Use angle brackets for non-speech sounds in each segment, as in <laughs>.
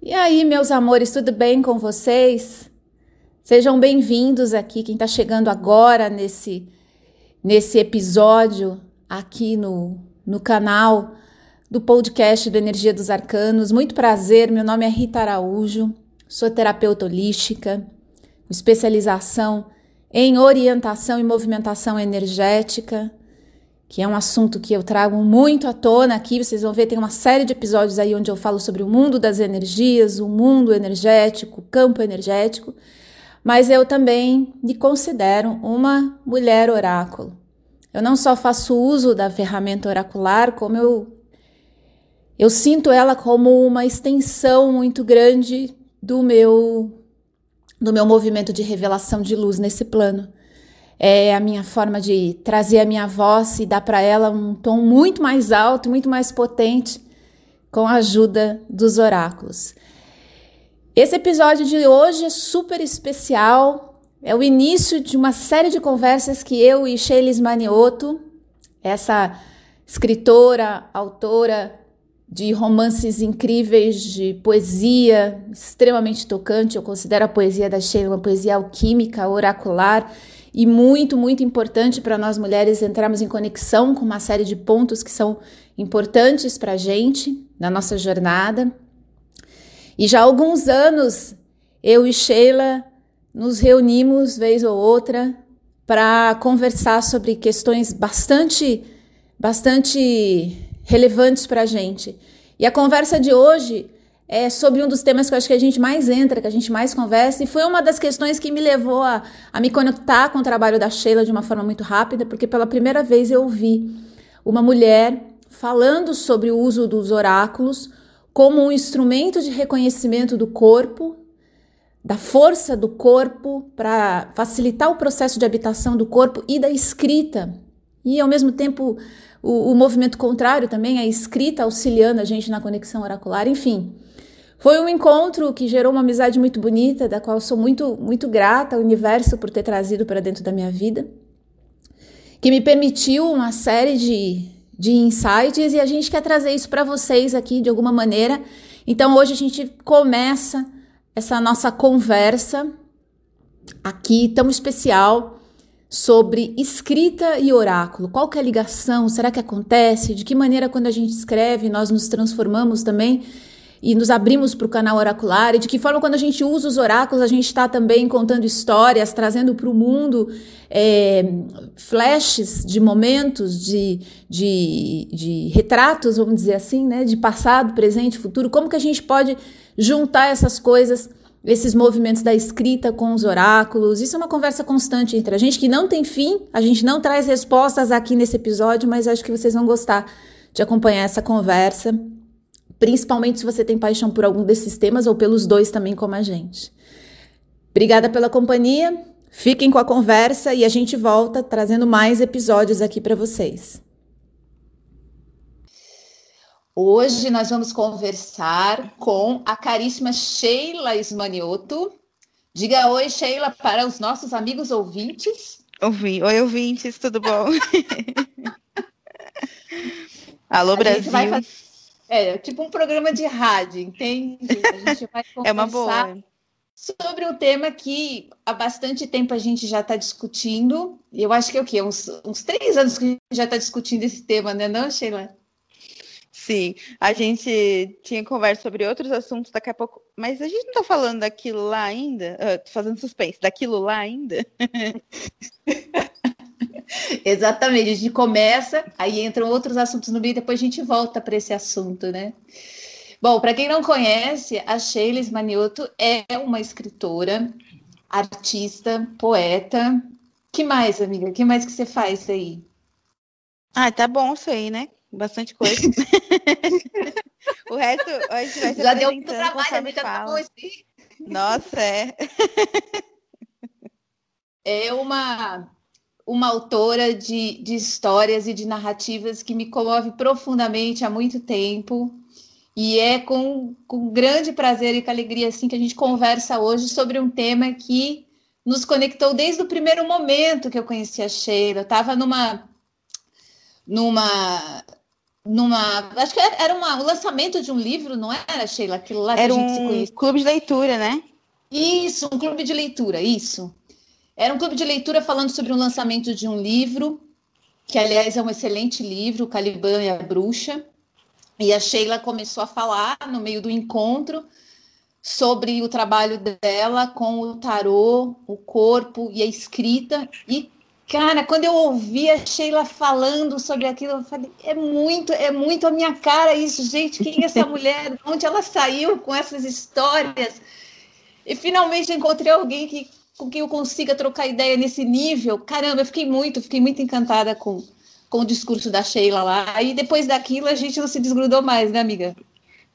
E aí, meus amores, tudo bem com vocês? Sejam bem-vindos aqui, quem está chegando agora nesse, nesse episódio aqui no, no canal do podcast do Energia dos Arcanos. Muito prazer, meu nome é Rita Araújo, sou terapeuta holística, especialização em orientação e movimentação energética que é um assunto que eu trago muito à tona aqui. Vocês vão ver, tem uma série de episódios aí onde eu falo sobre o mundo das energias, o mundo energético, o campo energético. Mas eu também me considero uma mulher oráculo. Eu não só faço uso da ferramenta oracular, como eu eu sinto ela como uma extensão muito grande do meu do meu movimento de revelação de luz nesse plano é a minha forma de trazer a minha voz e dar para ela um tom muito mais alto, muito mais potente, com a ajuda dos oráculos. Esse episódio de hoje é super especial. É o início de uma série de conversas que eu e Sheilis Maniotto, essa escritora, autora de romances incríveis, de poesia extremamente tocante. Eu considero a poesia da Sheila uma poesia alquímica, oracular e muito, muito importante para nós mulheres entrarmos em conexão com uma série de pontos que são importantes para a gente na nossa jornada. E já há alguns anos eu e Sheila nos reunimos vez ou outra para conversar sobre questões bastante, bastante relevantes para a gente. E a conversa de hoje é sobre um dos temas que eu acho que a gente mais entra, que a gente mais conversa, e foi uma das questões que me levou a, a me conectar com o trabalho da Sheila de uma forma muito rápida, porque pela primeira vez eu ouvi uma mulher falando sobre o uso dos oráculos como um instrumento de reconhecimento do corpo, da força do corpo para facilitar o processo de habitação do corpo e da escrita. E ao mesmo tempo o, o movimento contrário também, a escrita auxiliando a gente na conexão oracular, enfim. Foi um encontro que gerou uma amizade muito bonita, da qual sou muito, muito grata ao universo por ter trazido para dentro da minha vida, que me permitiu uma série de, de insights e a gente quer trazer isso para vocês aqui de alguma maneira. Então hoje a gente começa essa nossa conversa aqui tão especial sobre escrita e oráculo. Qual que é a ligação? Será que acontece? De que maneira quando a gente escreve nós nos transformamos também e nos abrimos para o canal oracular e de que forma quando a gente usa os oráculos a gente está também contando histórias, trazendo para o mundo é, flashes de momentos, de, de, de retratos, vamos dizer assim, né, de passado, presente, futuro. Como que a gente pode juntar essas coisas? esses movimentos da escrita com os oráculos. Isso é uma conversa constante entre a gente que não tem fim. A gente não traz respostas aqui nesse episódio, mas acho que vocês vão gostar de acompanhar essa conversa principalmente se você tem paixão por algum desses temas ou pelos dois também, como a gente. Obrigada pela companhia, fiquem com a conversa e a gente volta trazendo mais episódios aqui para vocês. Hoje nós vamos conversar com a caríssima Sheila Ismanioto. Diga oi, Sheila, para os nossos amigos ouvintes. Ouvi. Oi, ouvintes, tudo bom? <laughs> Alô, a Brasil. É, tipo um programa de rádio, entende? A gente vai conversar <laughs> é uma boa. sobre um tema que há bastante tempo a gente já está discutindo. Eu acho que é o quê? Uns, uns três anos que a gente já está discutindo esse tema, né, não, Sheila? Sim, a gente tinha conversa sobre outros assuntos daqui a pouco, mas a gente não está falando daquilo lá ainda? Uh, fazendo suspense, daquilo lá ainda? <laughs> <laughs> Exatamente, a gente começa, aí entram outros assuntos no meio, depois a gente volta para esse assunto, né? Bom, para quem não conhece, a Sheila Manioto é uma escritora, artista, poeta. Que mais, amiga? Que mais que você faz aí? Ah, tá bom isso aí, né? Bastante coisa. <laughs> o resto, a gente vai Já deu muito trabalho, amiga, tá. Nossa, é. É uma uma autora de, de histórias e de narrativas que me comove profundamente há muito tempo. E é com, com grande prazer e com alegria assim que a gente conversa hoje sobre um tema que nos conectou desde o primeiro momento que eu conheci a Sheila. Eu estava numa, numa, numa. Acho que era uma, o lançamento de um livro, não era, Sheila? Aquilo lá que era a gente um se conhece. clube de leitura, né? Isso, um clube de leitura, isso. Era um clube de leitura falando sobre o lançamento de um livro, que aliás é um excelente livro, O Caliban e a Bruxa. E a Sheila começou a falar no meio do encontro sobre o trabalho dela com o tarô, o corpo e a escrita. E Cara, quando eu ouvi a Sheila falando sobre aquilo, eu falei, é muito, é muito a minha cara isso, gente, quem é essa <laughs> mulher? Onde ela saiu com essas histórias? E finalmente encontrei alguém que, com quem eu consiga trocar ideia nesse nível. Caramba, eu fiquei muito, fiquei muito encantada com, com o discurso da Sheila lá. E depois daquilo a gente não se desgrudou mais, né, amiga?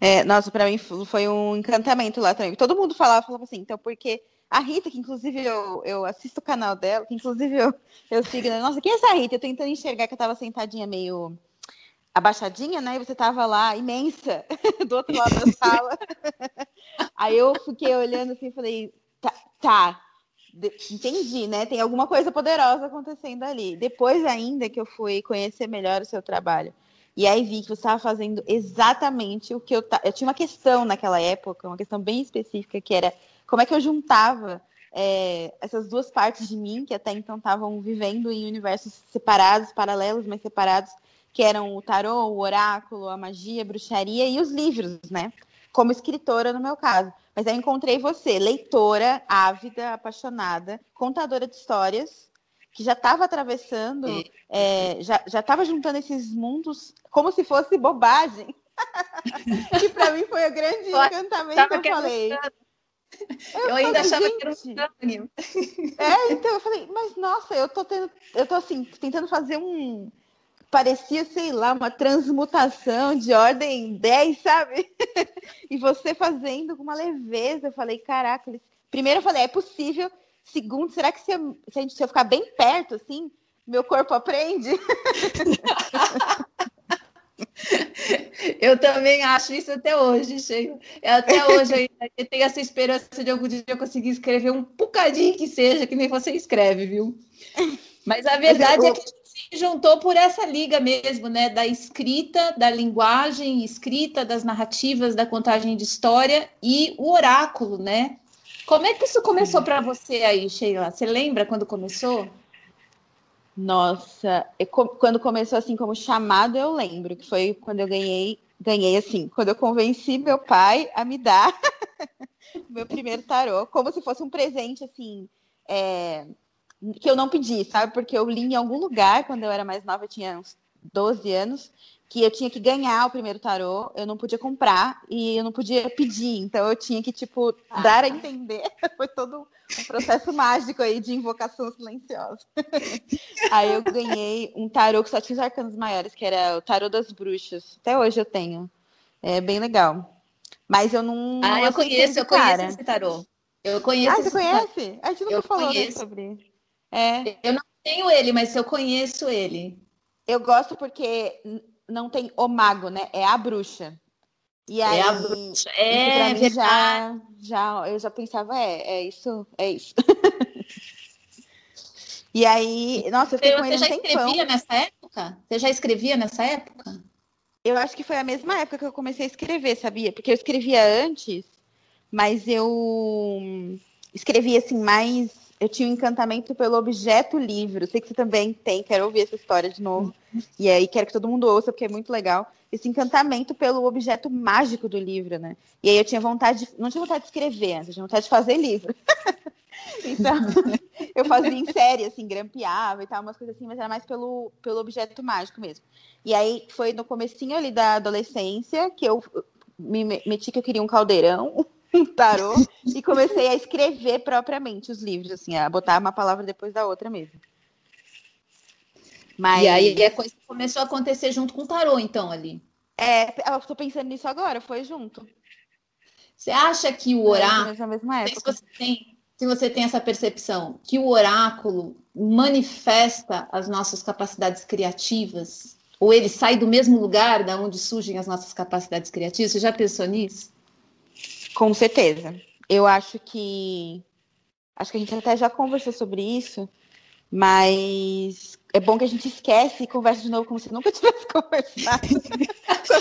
É, nossa, para mim foi um encantamento lá também. Todo mundo falava, falava assim, então, porque a Rita, que inclusive eu, eu assisto o canal dela, que inclusive eu, eu sigo, né? nossa, quem é essa Rita? Eu tentando enxergar que eu tava sentadinha meio abaixadinha, né? E você tava lá, imensa, <laughs> do outro lado da sala. <laughs> Aí eu fiquei olhando assim e falei, tá, tá, entendi, né? Tem alguma coisa poderosa acontecendo ali. Depois ainda que eu fui conhecer melhor o seu trabalho. E aí vi que você estava fazendo exatamente o que eu... Eu tinha uma questão naquela época, uma questão bem específica, que era como é que eu juntava é, essas duas partes de mim, que até então estavam vivendo em universos separados, paralelos, mas separados, que eram o tarô, o oráculo, a magia, a bruxaria e os livros, né? Como escritora, no meu caso. Mas aí encontrei você, leitora, ávida, apaixonada, contadora de histórias, que já estava atravessando, é, já estava juntando esses mundos como se fosse bobagem. <laughs> que para mim foi o grande encantamento que eu falei. Eu, eu ainda achava gente... que era um sonho. É, então eu falei, mas nossa, eu tô tendo, eu tô assim, tentando fazer um. Parecia, sei lá, uma transmutação de ordem 10, sabe? <laughs> e você fazendo com uma leveza. Eu falei, caraca, primeiro eu falei, é possível. Segundo, será que se eu, se, gente, se eu ficar bem perto, assim, meu corpo aprende? <laughs> Eu também acho isso até hoje, Sheila. Até hoje ainda tenho essa esperança de algum dia eu conseguir escrever um bocadinho que seja, que nem você escreve, viu? Mas a verdade é que juntou por essa liga mesmo, né? Da escrita, da linguagem escrita, das narrativas, da contagem de história e o oráculo, né? Como é que isso começou para você aí, Sheila? Você lembra quando começou? Nossa, quando começou assim como chamado, eu lembro que foi quando eu ganhei, ganhei assim, quando eu convenci meu pai a me dar <laughs> meu primeiro tarô, como se fosse um presente assim, é, que eu não pedi, sabe? Porque eu li em algum lugar quando eu era mais nova, eu tinha uns 12 anos, que eu tinha que ganhar o primeiro tarô, eu não podia comprar e eu não podia pedir, então eu tinha que, tipo, ah, dar a entender. <laughs> Foi todo um processo mágico aí de invocação silenciosa. <laughs> aí eu ganhei um tarô que só tinha os arcanos maiores, que era o tarô das bruxas. Até hoje eu tenho. É bem legal. Mas eu não. Ah, eu conheço, eu conheço esse tarô. Eu conheço. Ah, você conhece? A gente nunca eu falou sobre. É. Eu não tenho ele, mas eu conheço ele. Eu gosto porque não tem o mago, né? É a bruxa. E aí, é a bruxa. É, mim, já, já, eu já pensava, é, é isso, é isso. <laughs> e aí, nossa, eu fiquei Você com ele já um escrevia nessa época? Você já escrevia nessa época? Eu acho que foi a mesma época que eu comecei a escrever, sabia? Porque eu escrevia antes, mas eu escrevia assim mais eu tinha um encantamento pelo objeto livro. Sei que você também tem, quero ouvir essa história de novo. E aí quero que todo mundo ouça, porque é muito legal. Esse encantamento pelo objeto mágico do livro, né? E aí eu tinha vontade, de, não tinha vontade de escrever antes, eu tinha vontade de fazer livro. <laughs> então, <laughs> eu fazia em série, assim, grampeava e tal, umas coisas assim, mas era mais pelo, pelo objeto mágico mesmo. E aí foi no comecinho ali da adolescência que eu me meti que eu queria um caldeirão <laughs> tarô e comecei a escrever propriamente os livros, assim, a botar uma palavra depois da outra mesmo. Mas... E aí a coisa começou a acontecer junto com o tarô, então, ali. É, eu tô pensando nisso agora, foi junto. Você acha que o oráculo. Na mesma época. Se você, tem, se você tem essa percepção que o oráculo manifesta as nossas capacidades criativas, ou ele sai do mesmo lugar da onde surgem as nossas capacidades criativas, você já pensou nisso? Com certeza. Eu acho que. Acho que a gente até já conversou sobre isso, mas é bom que a gente esquece e conversa de novo como se nunca <laughs> tivesse conversado.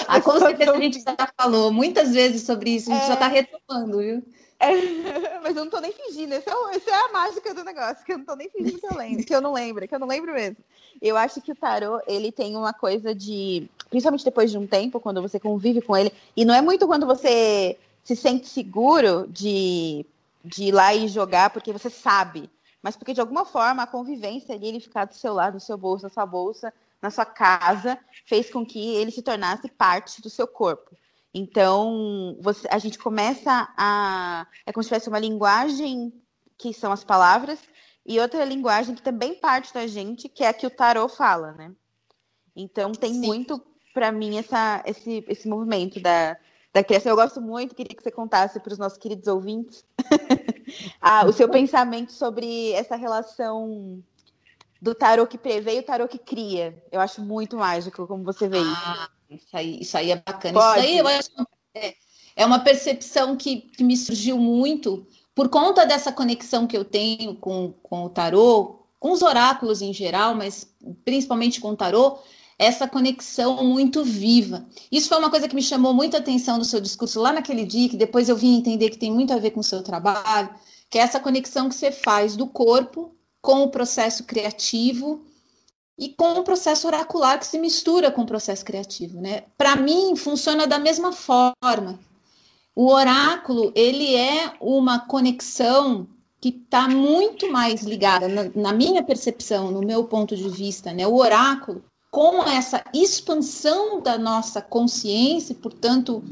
ah, com certeza a gente já falou muitas vezes sobre isso, a gente é... já está retomando, viu? É, <laughs> mas eu não tô nem fingindo, essa é, essa é, a mágica do negócio, que eu não tô nem fingindo que eu lembro, que eu não lembro, que eu não lembro mesmo. Eu acho que o tarô, ele tem uma coisa de, principalmente depois de um tempo, quando você convive com ele, e não é muito quando você se sente seguro de, de ir lá e jogar, porque você sabe, mas porque de alguma forma a convivência ali, ele ficar do seu lado, no seu bolso, na sua bolsa, na sua casa, fez com que ele se tornasse parte do seu corpo. Então, você, a gente começa a. É como se tivesse uma linguagem que são as palavras, e outra linguagem que também parte da gente, que é a que o tarô fala, né? Então, tem Sim. muito, para mim, essa, esse, esse movimento da, da criação. Eu gosto muito, queria que você contasse para os nossos queridos ouvintes <laughs> ah, o seu pensamento sobre essa relação do tarô que prevê e o tarô que cria. Eu acho muito mágico como você vê ah, isso. Aí, isso aí é bacana. Pode. Isso aí eu acho é, é uma percepção que, que me surgiu muito por conta dessa conexão que eu tenho com, com o tarô, com os oráculos em geral, mas principalmente com o tarô, essa conexão muito viva. Isso foi uma coisa que me chamou muita atenção no seu discurso lá naquele dia, que depois eu vim entender que tem muito a ver com o seu trabalho, que é essa conexão que você faz do corpo com o processo criativo e com o processo oracular que se mistura com o processo criativo, né? Para mim funciona da mesma forma. O oráculo ele é uma conexão que está muito mais ligada, na, na, minha percepção, no meu ponto de vista, né? O oráculo com essa expansão da nossa consciência, portanto,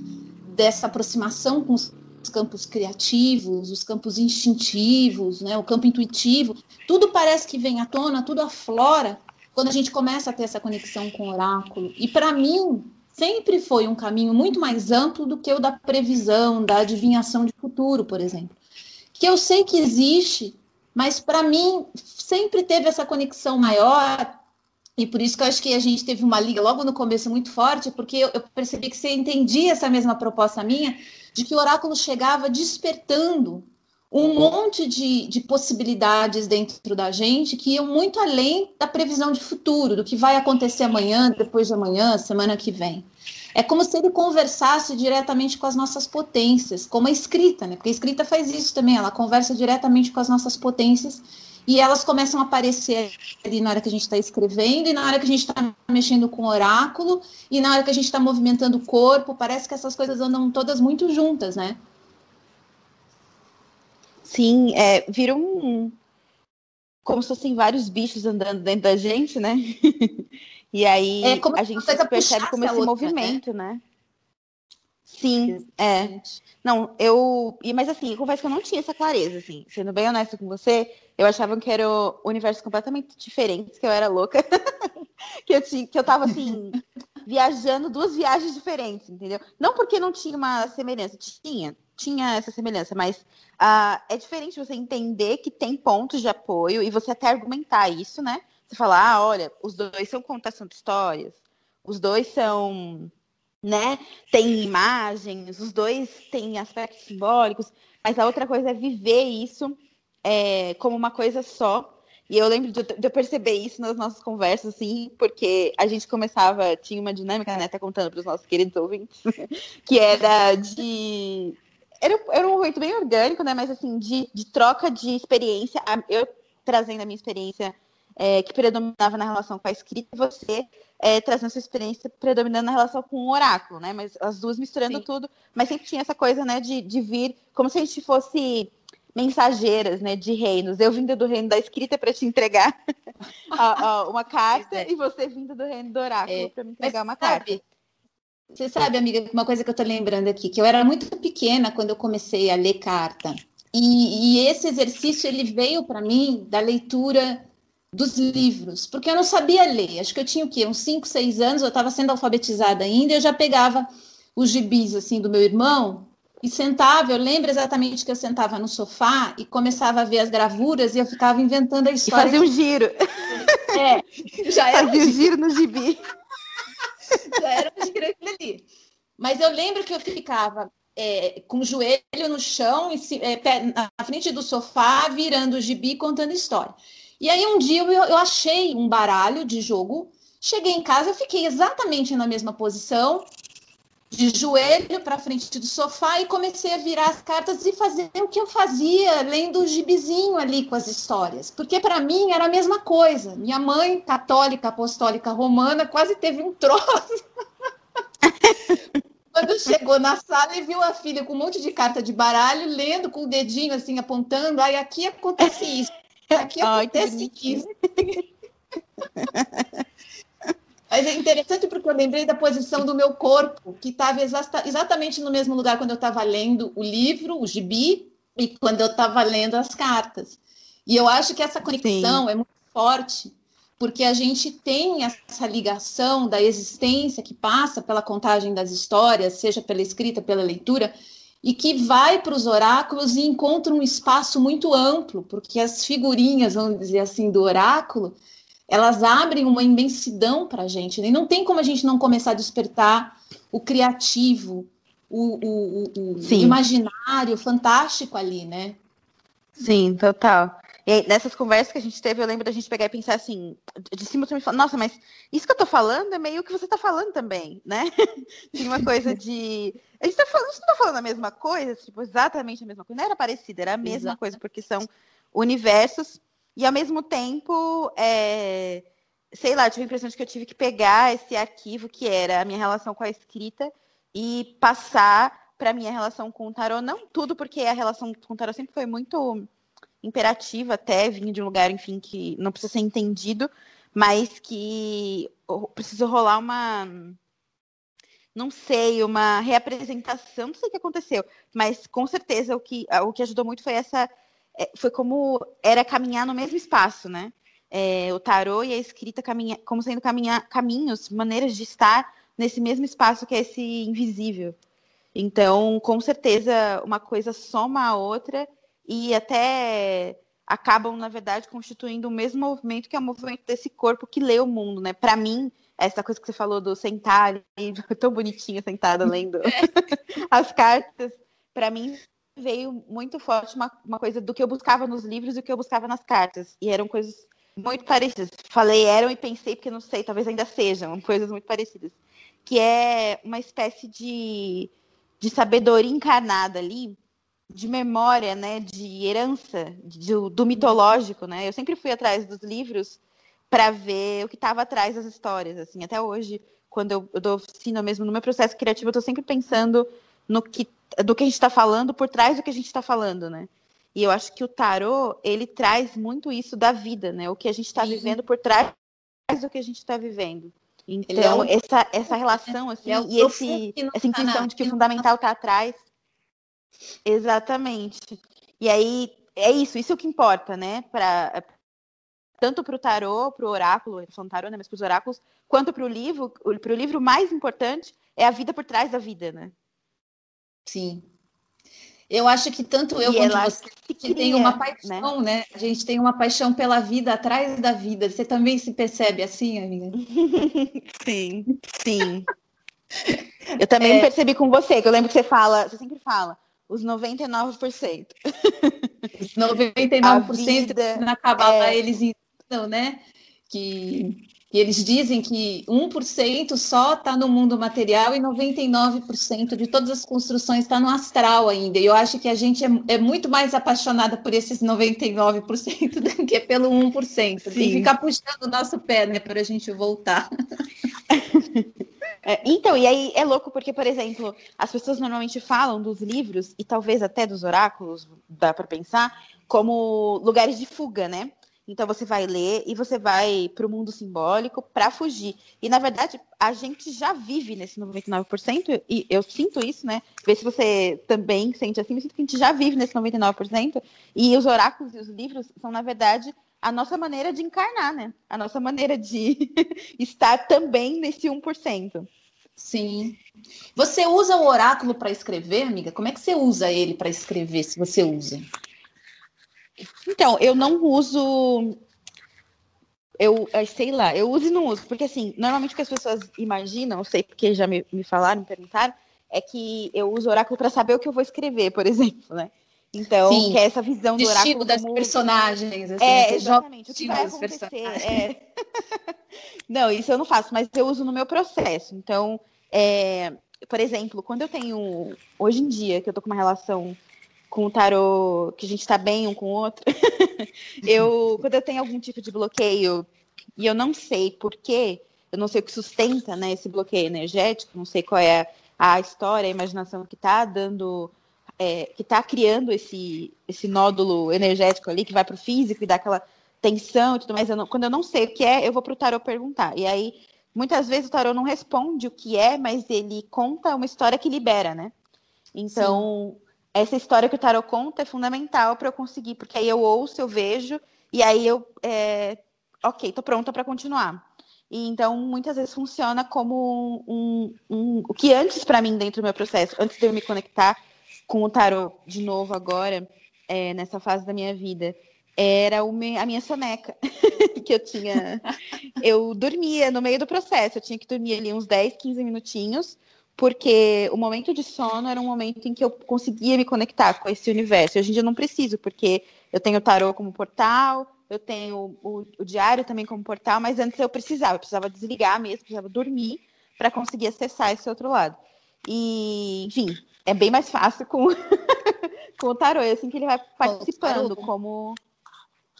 dessa aproximação com os campos criativos, os campos instintivos, né, o campo intuitivo, tudo parece que vem à tona, tudo aflora quando a gente começa a ter essa conexão com o oráculo. E para mim, sempre foi um caminho muito mais amplo do que o da previsão, da adivinhação de futuro, por exemplo. Que eu sei que existe, mas para mim sempre teve essa conexão maior e por isso que eu acho que a gente teve uma liga logo no começo muito forte, porque eu, eu percebi que você entendia essa mesma proposta minha, de que o oráculo chegava despertando um monte de, de, possibilidades dentro da gente que iam muito além da previsão de futuro, do que vai acontecer amanhã, depois de amanhã, semana que vem. É como se ele conversasse diretamente com as nossas potências, como a escrita, né? Porque a escrita faz isso também, ela conversa diretamente com as nossas potências e elas começam a aparecer ali na hora que a gente está escrevendo, e na hora que a gente está mexendo com o oráculo, e na hora que a gente está movimentando o corpo. Parece que essas coisas andam todas muito juntas, né? Sim, é, vira um. Como se fossem vários bichos andando dentro da gente, né? <laughs> e aí é a gente percebe como esse outra, né? movimento, né? né? Sim, é. Não, eu. Mas assim, eu confesso que eu não tinha essa clareza, assim. Sendo bem honesta com você, eu achava que era universos completamente diferentes, que eu era louca. <laughs> que, eu tinha, que eu tava assim, <laughs> viajando duas viagens diferentes, entendeu? Não porque não tinha uma semelhança, tinha, tinha essa semelhança, mas uh, é diferente você entender que tem pontos de apoio e você até argumentar isso, né? Você falar, ah, olha, os dois são contação de histórias, os dois são né? Tem imagens, os dois têm aspectos simbólicos, mas a outra coisa é viver isso é, como uma coisa só. E eu lembro de, de, eu perceber isso nas nossas conversas, assim, porque a gente começava, tinha uma dinâmica, né? Tá contando para os nossos queridos ouvintes, <laughs> que era de. Era, era um momento bem orgânico, né? Mas assim, de, de troca de experiência. Eu trazendo a minha experiência é, que predominava na relação com a escrita, e você é, trazendo sua experiência predominando na relação com o oráculo, né? Mas as duas misturando Sim. tudo, mas sempre tinha essa coisa, né, de, de vir como se a gente fosse mensageiras, né, de reinos. Eu vinda do reino da escrita para te entregar <laughs> a, a, uma carta é. e você vinda do reino do oráculo é. para me entregar uma sabe, carta. Você sabe, amiga, uma coisa que eu tô lembrando aqui, que eu era muito pequena quando eu comecei a ler carta. E, e esse exercício ele veio para mim da leitura dos livros, porque eu não sabia ler. Acho que eu tinha o quê? Uns 5, 6 anos, eu estava sendo alfabetizada ainda, e eu já pegava os gibis assim do meu irmão e sentava, eu lembro exatamente que eu sentava no sofá e começava a ver as gravuras e eu ficava inventando a história. E fazia um giro. É, já era fazia um giro no gibi. <laughs> já era um giro ali. Mas eu lembro que eu ficava é, com o joelho no chão, é, na frente do sofá, virando o gibi, contando história. E aí um dia eu, eu achei um baralho de jogo, cheguei em casa, eu fiquei exatamente na mesma posição, de joelho para frente do sofá e comecei a virar as cartas e fazer o que eu fazia, lendo o gibizinho ali com as histórias. Porque para mim era a mesma coisa. Minha mãe, católica, apostólica romana, quase teve um troço. <laughs> Quando chegou na sala e viu a filha com um monte de carta de baralho, lendo com o dedinho assim, apontando, aí aqui acontece isso, aqui acontece isso. <laughs> Mas é interessante porque eu lembrei da posição do meu corpo, que estava exatamente no mesmo lugar quando eu estava lendo o livro, o gibi, e quando eu estava lendo as cartas. E eu acho que essa conexão Sim. é muito forte, porque a gente tem essa ligação da existência que passa pela contagem das histórias, seja pela escrita, pela leitura, e que vai para os oráculos e encontra um espaço muito amplo, porque as figurinhas, vamos dizer assim, do oráculo, elas abrem uma imensidão para a gente, né? e não tem como a gente não começar a despertar o criativo, o, o, o, o imaginário fantástico ali, né? Sim, total. E aí, nessas conversas que a gente teve, eu lembro da gente pegar e pensar assim, de cima você me fala, nossa, mas isso que eu tô falando é meio que você tá falando também, né? <laughs> Tem uma coisa de. A gente tá falando, a gente não tá falando a mesma coisa, tipo, exatamente a mesma coisa. Não era parecida, era a mesma Exato. coisa, porque são universos e ao mesmo tempo, é, sei lá, tive a impressão de que eu tive que pegar esse arquivo que era a minha relação com a escrita e passar para minha relação com o tarot, não tudo, porque a relação com o tarot sempre foi muito imperativa, até vindo de um lugar, enfim, que não precisa ser entendido, mas que precisa rolar uma não sei, uma reapresentação, não sei o que aconteceu, mas com certeza o que, o que ajudou muito foi essa é, foi como era caminhar no mesmo espaço, né? É, o tarô e a escrita caminha, como sendo caminhar, caminhos, maneiras de estar nesse mesmo espaço que é esse invisível. Então, com certeza, uma coisa soma a outra e até acabam, na verdade, constituindo o mesmo movimento que é o movimento desse corpo que lê o mundo, né? Para mim, essa coisa que você falou do sentar <laughs> e tão bonitinha sentada lendo <laughs> as cartas, para mim veio muito forte uma, uma coisa do que eu buscava nos livros e o que eu buscava nas cartas. E eram coisas muito parecidas. Falei eram e pensei, porque não sei, talvez ainda sejam coisas muito parecidas. Que é uma espécie de, de sabedoria encarnada ali, de memória, né, de herança, de, do mitológico, né? Eu sempre fui atrás dos livros para ver o que estava atrás das histórias, assim, até hoje, quando eu, eu dou oficina mesmo no meu processo criativo, eu estou sempre pensando no que do que a gente está falando por trás do que a gente está falando, né? E eu acho que o tarô ele traz muito isso da vida, né? O que a gente está vivendo por trás do que a gente está vivendo. É então, é essa, essa relação, assim, é e esse, essa intuição de que o fundamental está atrás. Exatamente. E aí, é isso, isso é o que importa, né? Pra, tanto para o tarô, para o oráculo, falando tarô, né? Mas para os oráculos, quanto para o livro, para o livro mais importante é a vida por trás da vida, né? Sim. Eu acho que tanto eu e quanto você que cria, tem uma paixão, né? né? A gente tem uma paixão pela vida atrás da vida. Você também se percebe assim, amiga? <laughs> sim, sim. <laughs> eu também é... percebi com você, que eu lembro que você fala, você sempre fala, os 99%. Os 99% vida, na cabala é... eles ensinam, né? Que e eles dizem que 1% só está no mundo material e 99% de todas as construções está no astral ainda. E eu acho que a gente é, é muito mais apaixonada por esses 99% <laughs> do que pelo 1%. Sim. Tem que ficar puxando o nosso pé, né, para a gente voltar. <laughs> É, então, e aí é louco porque, por exemplo, as pessoas normalmente falam dos livros e talvez até dos oráculos, dá para pensar, como lugares de fuga, né? Então você vai ler e você vai para o mundo simbólico para fugir. E na verdade, a gente já vive nesse 99%, e eu sinto isso, né? Vê se você também sente assim, eu sinto que a gente já vive nesse 99%, e os oráculos e os livros são, na verdade, a nossa maneira de encarnar, né? A nossa maneira de <laughs> estar também nesse 1%. Sim. Você usa o oráculo para escrever, amiga? Como é que você usa ele para escrever, se você usa? Então, eu não uso. Eu é, sei lá, eu uso e não uso, porque assim, normalmente o que as pessoas imaginam, eu sei porque já me, me falaram, me perguntaram, é que eu uso oráculo para saber o que eu vou escrever, por <laughs> exemplo, né? Então, Sim. que é essa visão do oráculo das como... personagens. Assim, é, exatamente. O que vai acontecer. É... <laughs> não, isso eu não faço, mas eu uso no meu processo. Então, é... por exemplo, quando eu tenho. Hoje em dia, que eu tô com uma relação com o tarô, que a gente tá bem um com o outro, <laughs> eu, quando eu tenho algum tipo de bloqueio e eu não sei por quê, eu não sei o que sustenta né, esse bloqueio energético, não sei qual é a história, a imaginação que está dando, é, que está criando esse, esse nódulo energético ali, que vai para o físico e dá aquela tensão e tudo mais. Eu não, quando eu não sei o que é, eu vou para o tarô perguntar. E aí, muitas vezes o tarô não responde o que é, mas ele conta uma história que libera, né? Então, Sim. essa história que o tarô conta é fundamental para eu conseguir, porque aí eu ouço, eu vejo, e aí eu, é, ok, tô pronta para continuar. E então, muitas vezes funciona como um, um o que antes para mim dentro do meu processo, antes de eu me conectar com o tarot de novo agora, é, nessa fase da minha vida, era me, a minha soneca <laughs> que eu tinha. Eu dormia no meio do processo, eu tinha que dormir ali uns 10, 15 minutinhos, porque o momento de sono era um momento em que eu conseguia me conectar com esse universo. Hoje em dia eu não preciso, porque eu tenho o tarot como portal, eu tenho o, o, diário também como portal, mas antes eu precisava, eu precisava desligar mesmo, precisava dormir para conseguir acessar esse outro lado. E, enfim, é bem mais fácil com, <laughs> com o tarô, é assim que ele vai participando, como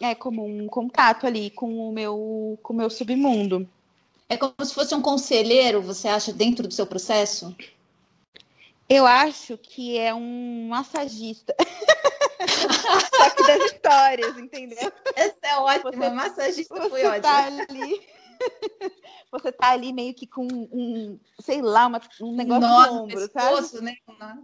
é como um contato ali com o meu com o meu submundo. É como se fosse um conselheiro, você acha, dentro do seu processo? Eu acho que é um massagista. <laughs> Só que das histórias, entendeu? Essa é ótima, você, massagista foi ótima. Tá ali, <laughs> você tá ali meio que com um, sei lá, uma, um negócio Nossa, no ombro, pescoço, sabe? Né?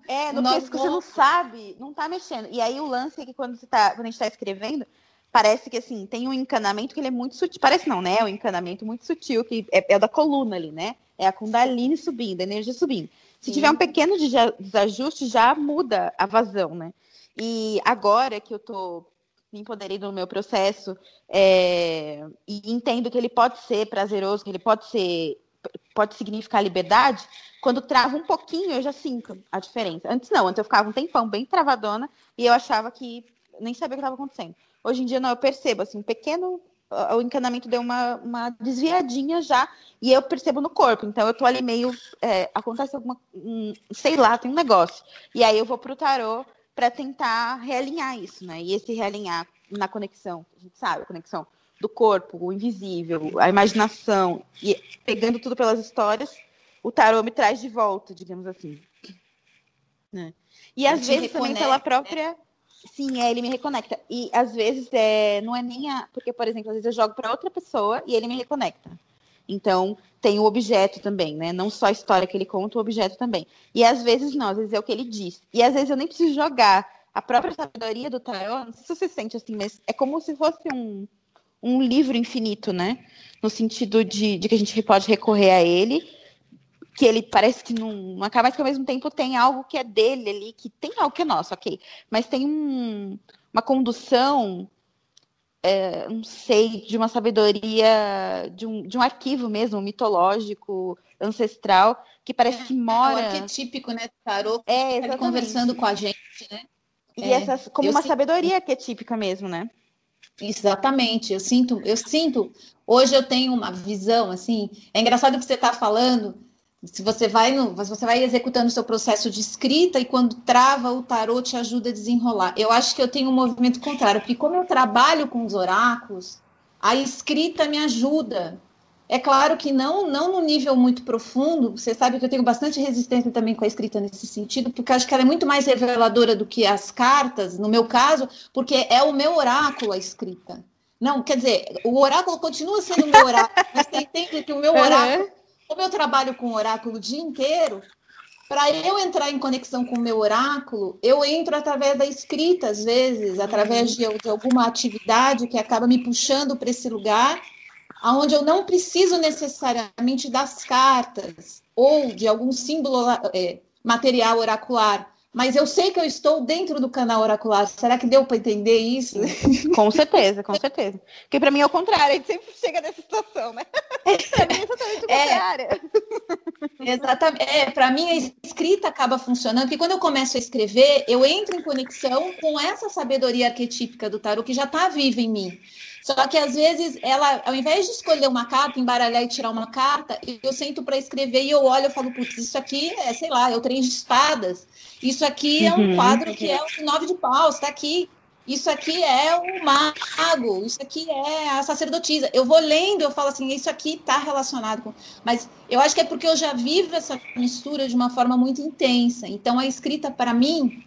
É, no pescoço você não sabe, não tá mexendo. E aí o lance é que quando, você tá, quando a gente tá escrevendo, parece que assim, tem um encanamento que ele é muito sutil. Parece não, né? É um encanamento muito sutil, que é, é da coluna ali, né? É a Kundalini subindo, a energia subindo. Se Sim. tiver um pequeno desajuste, já muda a vazão, né? E agora que eu tô me empoderei no meu processo é, e entendo que ele pode ser prazeroso, que ele pode ser pode significar liberdade, quando trava um pouquinho eu já sinto a diferença. Antes não, antes eu ficava um tempão bem travadona e eu achava que nem sabia o que estava acontecendo. Hoje em dia não, eu percebo assim, um pequeno o encanamento deu uma, uma desviadinha já e eu percebo no corpo. Então eu tô ali meio é, acontece alguma um, sei lá, tem um negócio. E aí eu vou pro tarô para tentar realinhar isso, né? E esse realinhar na conexão, a gente sabe, a conexão do corpo, o invisível, a imaginação, e pegando tudo pelas histórias, o tarô me traz de volta, digamos assim. Né? E às vezes também pela própria. Né? Sim, é, ele me reconecta. E às vezes é, não é nem a. Porque, por exemplo, às vezes eu jogo para outra pessoa e ele me reconecta. Então, tem o objeto também, né? Não só a história que ele conta, o objeto também. E às vezes não, às vezes é o que ele diz. E às vezes eu nem preciso jogar. A própria sabedoria do tarô, não sei se você sente assim, mas é como se fosse um, um livro infinito, né? No sentido de, de que a gente pode recorrer a ele, que ele parece que não, não acaba, mas que ao mesmo tempo tem algo que é dele ali, que tem algo que é nosso, ok. Mas tem um, uma condução é, não sei, de uma sabedoria, de um, de um arquivo mesmo, mitológico, ancestral, que parece que mora. É, o arquetípico, né? Tarô, é, tá conversando com a gente, né? E é, essa, como uma sinto... sabedoria arquetípica mesmo, né? Exatamente, eu sinto, eu sinto, hoje eu tenho uma visão, assim, é engraçado que você está falando, se você vai no, você vai executando o seu processo de escrita e quando trava o tarô te ajuda a desenrolar. Eu acho que eu tenho um movimento contrário, porque como eu trabalho com os oráculos, a escrita me ajuda. É claro que não, não no nível muito profundo. Você sabe que eu tenho bastante resistência também com a escrita nesse sentido, porque acho que ela é muito mais reveladora do que as cartas, no meu caso, porque é o meu oráculo a escrita. Não, quer dizer, o oráculo continua sendo o meu oráculo, mas você entende que o meu oráculo como eu trabalho com oráculo o dia inteiro, para eu entrar em conexão com o meu oráculo, eu entro através da escrita, às vezes, através de, de alguma atividade que acaba me puxando para esse lugar, aonde eu não preciso necessariamente das cartas ou de algum símbolo é, material oracular, mas eu sei que eu estou dentro do canal oracular. Será que deu para entender isso? Com certeza, com certeza. Porque para mim é o contrário, a gente sempre chega nessa situação, né? é, <laughs> exatamente. É, para mim, a escrita acaba funcionando, porque quando eu começo a escrever, eu entro em conexão com essa sabedoria arquetípica do tarot que já está viva em mim. Só que às vezes ela, ao invés de escolher uma carta, embaralhar e tirar uma carta, eu sento para escrever e eu olho e falo, putz, isso aqui é, sei lá, é o trem de espadas. Isso aqui é um uhum. quadro que é o nove de paus, está aqui. Isso aqui é o mago, isso aqui é a sacerdotisa. Eu vou lendo, eu falo assim, isso aqui está relacionado com. Mas eu acho que é porque eu já vivo essa mistura de uma forma muito intensa. Então a escrita, para mim,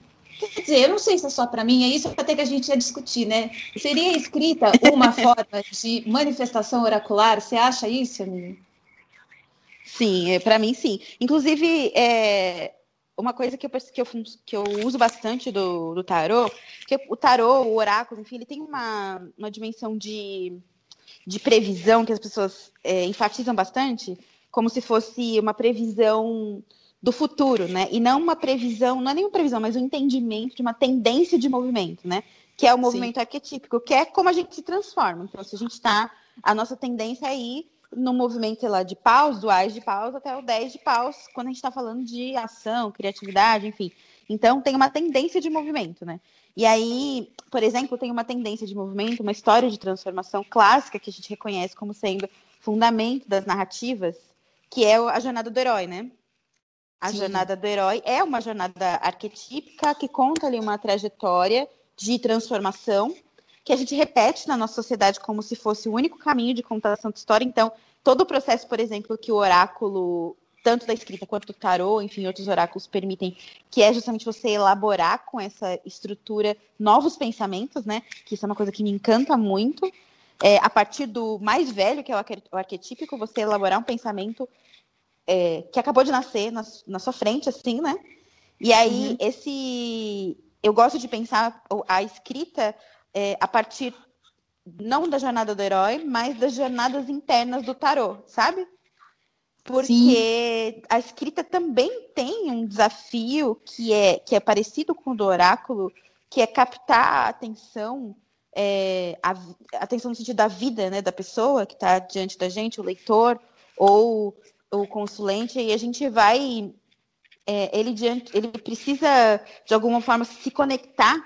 Quer dizer, eu não sei se é só para mim, é isso até que a gente ia discutir, né? Seria escrita uma <laughs> forma de manifestação oracular? Você acha isso, amiga? Sim, é, para mim sim. Inclusive, é, uma coisa que eu, que eu, que eu uso bastante do, do tarô, que o tarô, o oráculo, enfim, ele tem uma, uma dimensão de, de previsão que as pessoas é, enfatizam bastante, como se fosse uma previsão do futuro, né? E não uma previsão, não é nenhuma previsão, mas um entendimento de uma tendência de movimento, né? Que é o movimento Sim. arquetípico, que é como a gente se transforma. Então, se a gente está, a nossa tendência é ir no movimento lá de paus, do AIS de paus até o 10 de paus, quando a gente está falando de ação, criatividade, enfim. Então, tem uma tendência de movimento, né? E aí, por exemplo, tem uma tendência de movimento, uma história de transformação clássica que a gente reconhece como sendo fundamento das narrativas, que é a jornada do herói, né? A Sim. jornada do herói é uma jornada arquetípica que conta ali uma trajetória de transformação que a gente repete na nossa sociedade como se fosse o único caminho de contação de história. Então, todo o processo, por exemplo, que o oráculo, tanto da escrita quanto do tarô, enfim, outros oráculos permitem, que é justamente você elaborar com essa estrutura novos pensamentos, né? Que isso é uma coisa que me encanta muito. É, a partir do mais velho, que é o arquetípico, você elaborar um pensamento é, que acabou de nascer na, na, sua frente, assim, né? E aí, uhum. esse. Eu gosto de pensar a escrita é, a partir não da jornada do herói, mas das jornadas internas do tarô, sabe? Porque Sim. a escrita também tem um desafio que é, que é parecido com o do oráculo, que é captar a atenção, é, a, a atenção no sentido da vida né, da pessoa que está diante da gente, o leitor, ou o consulente, e a gente vai. É, ele, diante, ele precisa, de alguma forma, se conectar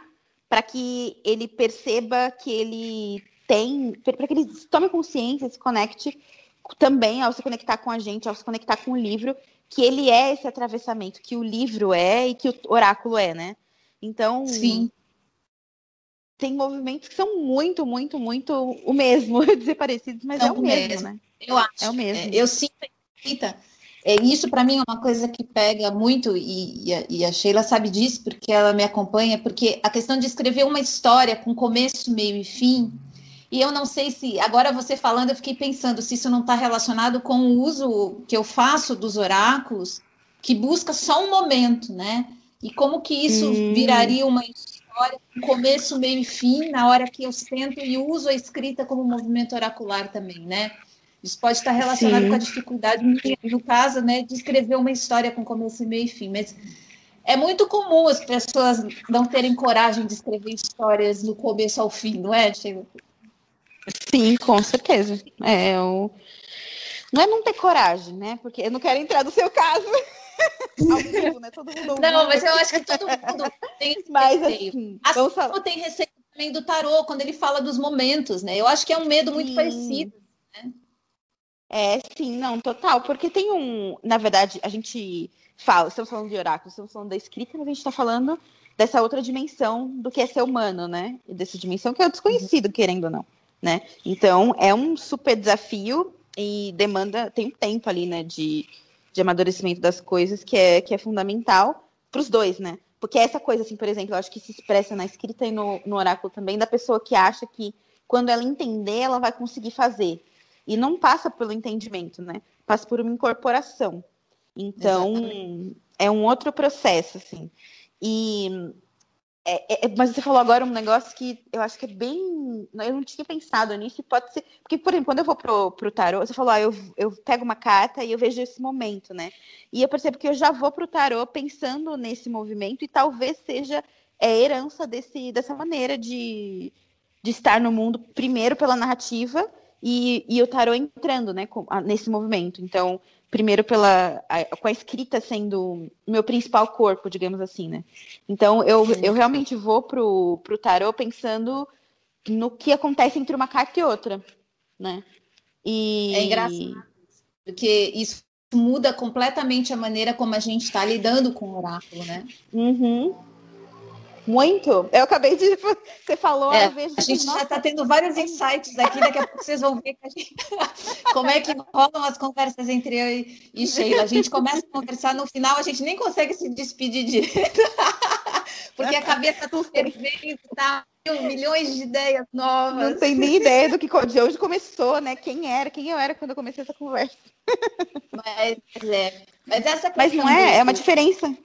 para que ele perceba que ele tem, para que ele tome consciência, se conecte também ao se conectar com a gente, ao se conectar com o livro, que ele é esse atravessamento, que o livro é e que o oráculo é, né? Então, Sim. tem movimentos que são muito, muito, muito o mesmo, <laughs> eu dizer parecidos, mas é, é o mesmo, mesmo, né? Eu acho. É o mesmo. É, eu sinto É, isso para mim é uma coisa que pega muito, e, e, a, e, a, Sheila sabe disso, porque ela me acompanha, porque a questão de escrever uma história com começo, meio e fim, e eu não sei se, agora você falando, eu fiquei pensando se isso não está relacionado com o uso que eu faço dos oráculos, que busca só um momento, né? E como que isso hum. viraria uma história com começo, meio e fim, na hora que eu sento e uso a escrita como movimento oracular também, né? Isso pode estar relacionado Sim. com a dificuldade, no caso, né, de escrever uma história com começo, meio e fim. Mas é muito comum as pessoas não terem coragem de escrever histórias do começo ao fim, não é, Sheila? Sim, com certeza. É, eu... Não é não ter coragem, né? Porque eu não quero entrar no seu caso. <laughs> vivo, né? Todo mundo não, mas eu acho que todo mundo tem esse <laughs> mas, receio. Assim, assim como tem receio também do tarô, quando ele fala dos momentos, né? Eu acho que é um medo muito Sim. parecido. Né? É, sim, não, total. Porque tem um. Na verdade, a gente fala, estamos falando de oráculo, estamos falando da escrita, mas a gente está falando dessa outra dimensão do que é ser humano, né? E dessa dimensão que é o desconhecido, querendo ou não, né? Então, é um super desafio e demanda, tem um tempo ali, né, de, de amadurecimento das coisas que é, que é fundamental para os dois, né? Porque essa coisa, assim, por exemplo, eu acho que se expressa na escrita e no, no oráculo também, da pessoa que acha que quando ela entender, ela vai conseguir fazer. E não passa pelo entendimento, né? Passa por uma incorporação. Então, Exatamente. é um outro processo, assim. E é, é, mas você falou agora um negócio que eu acho que é bem. Eu não tinha pensado nisso, pode ser. Porque, por exemplo, quando eu vou pro, pro tarô, você falou, ah, eu, eu pego uma carta e eu vejo esse momento, né? E eu percebo que eu já vou pro tarô pensando nesse movimento e talvez seja é, herança desse, dessa maneira de, de estar no mundo, primeiro pela narrativa e, e o tarô entrando, né, com, nesse movimento. Então, primeiro pela a, com a escrita sendo meu principal corpo, digamos assim, né? Então eu, eu realmente vou pro, pro tarô pensando no que acontece entre uma carta e outra, né? E... É engraçado, porque isso muda completamente a maneira como a gente está lidando com o oráculo, né? Uhum. Muito. Eu acabei de. <laughs> Você falou, é, A gente já está tendo vários insights aqui, daqui a pouco vocês vão ver gente... <laughs> como é que rolam as conversas entre eu e Sheila. A gente começa a conversar, no final a gente nem consegue se despedir direito. <laughs> Porque a cabeça está fervendo, tá? Milhões de ideias novas. Não tem nem ideia do que de hoje começou, né? Quem era, quem eu era quando eu comecei essa conversa. Mas é. Mas essa Mas não é, é uma diferença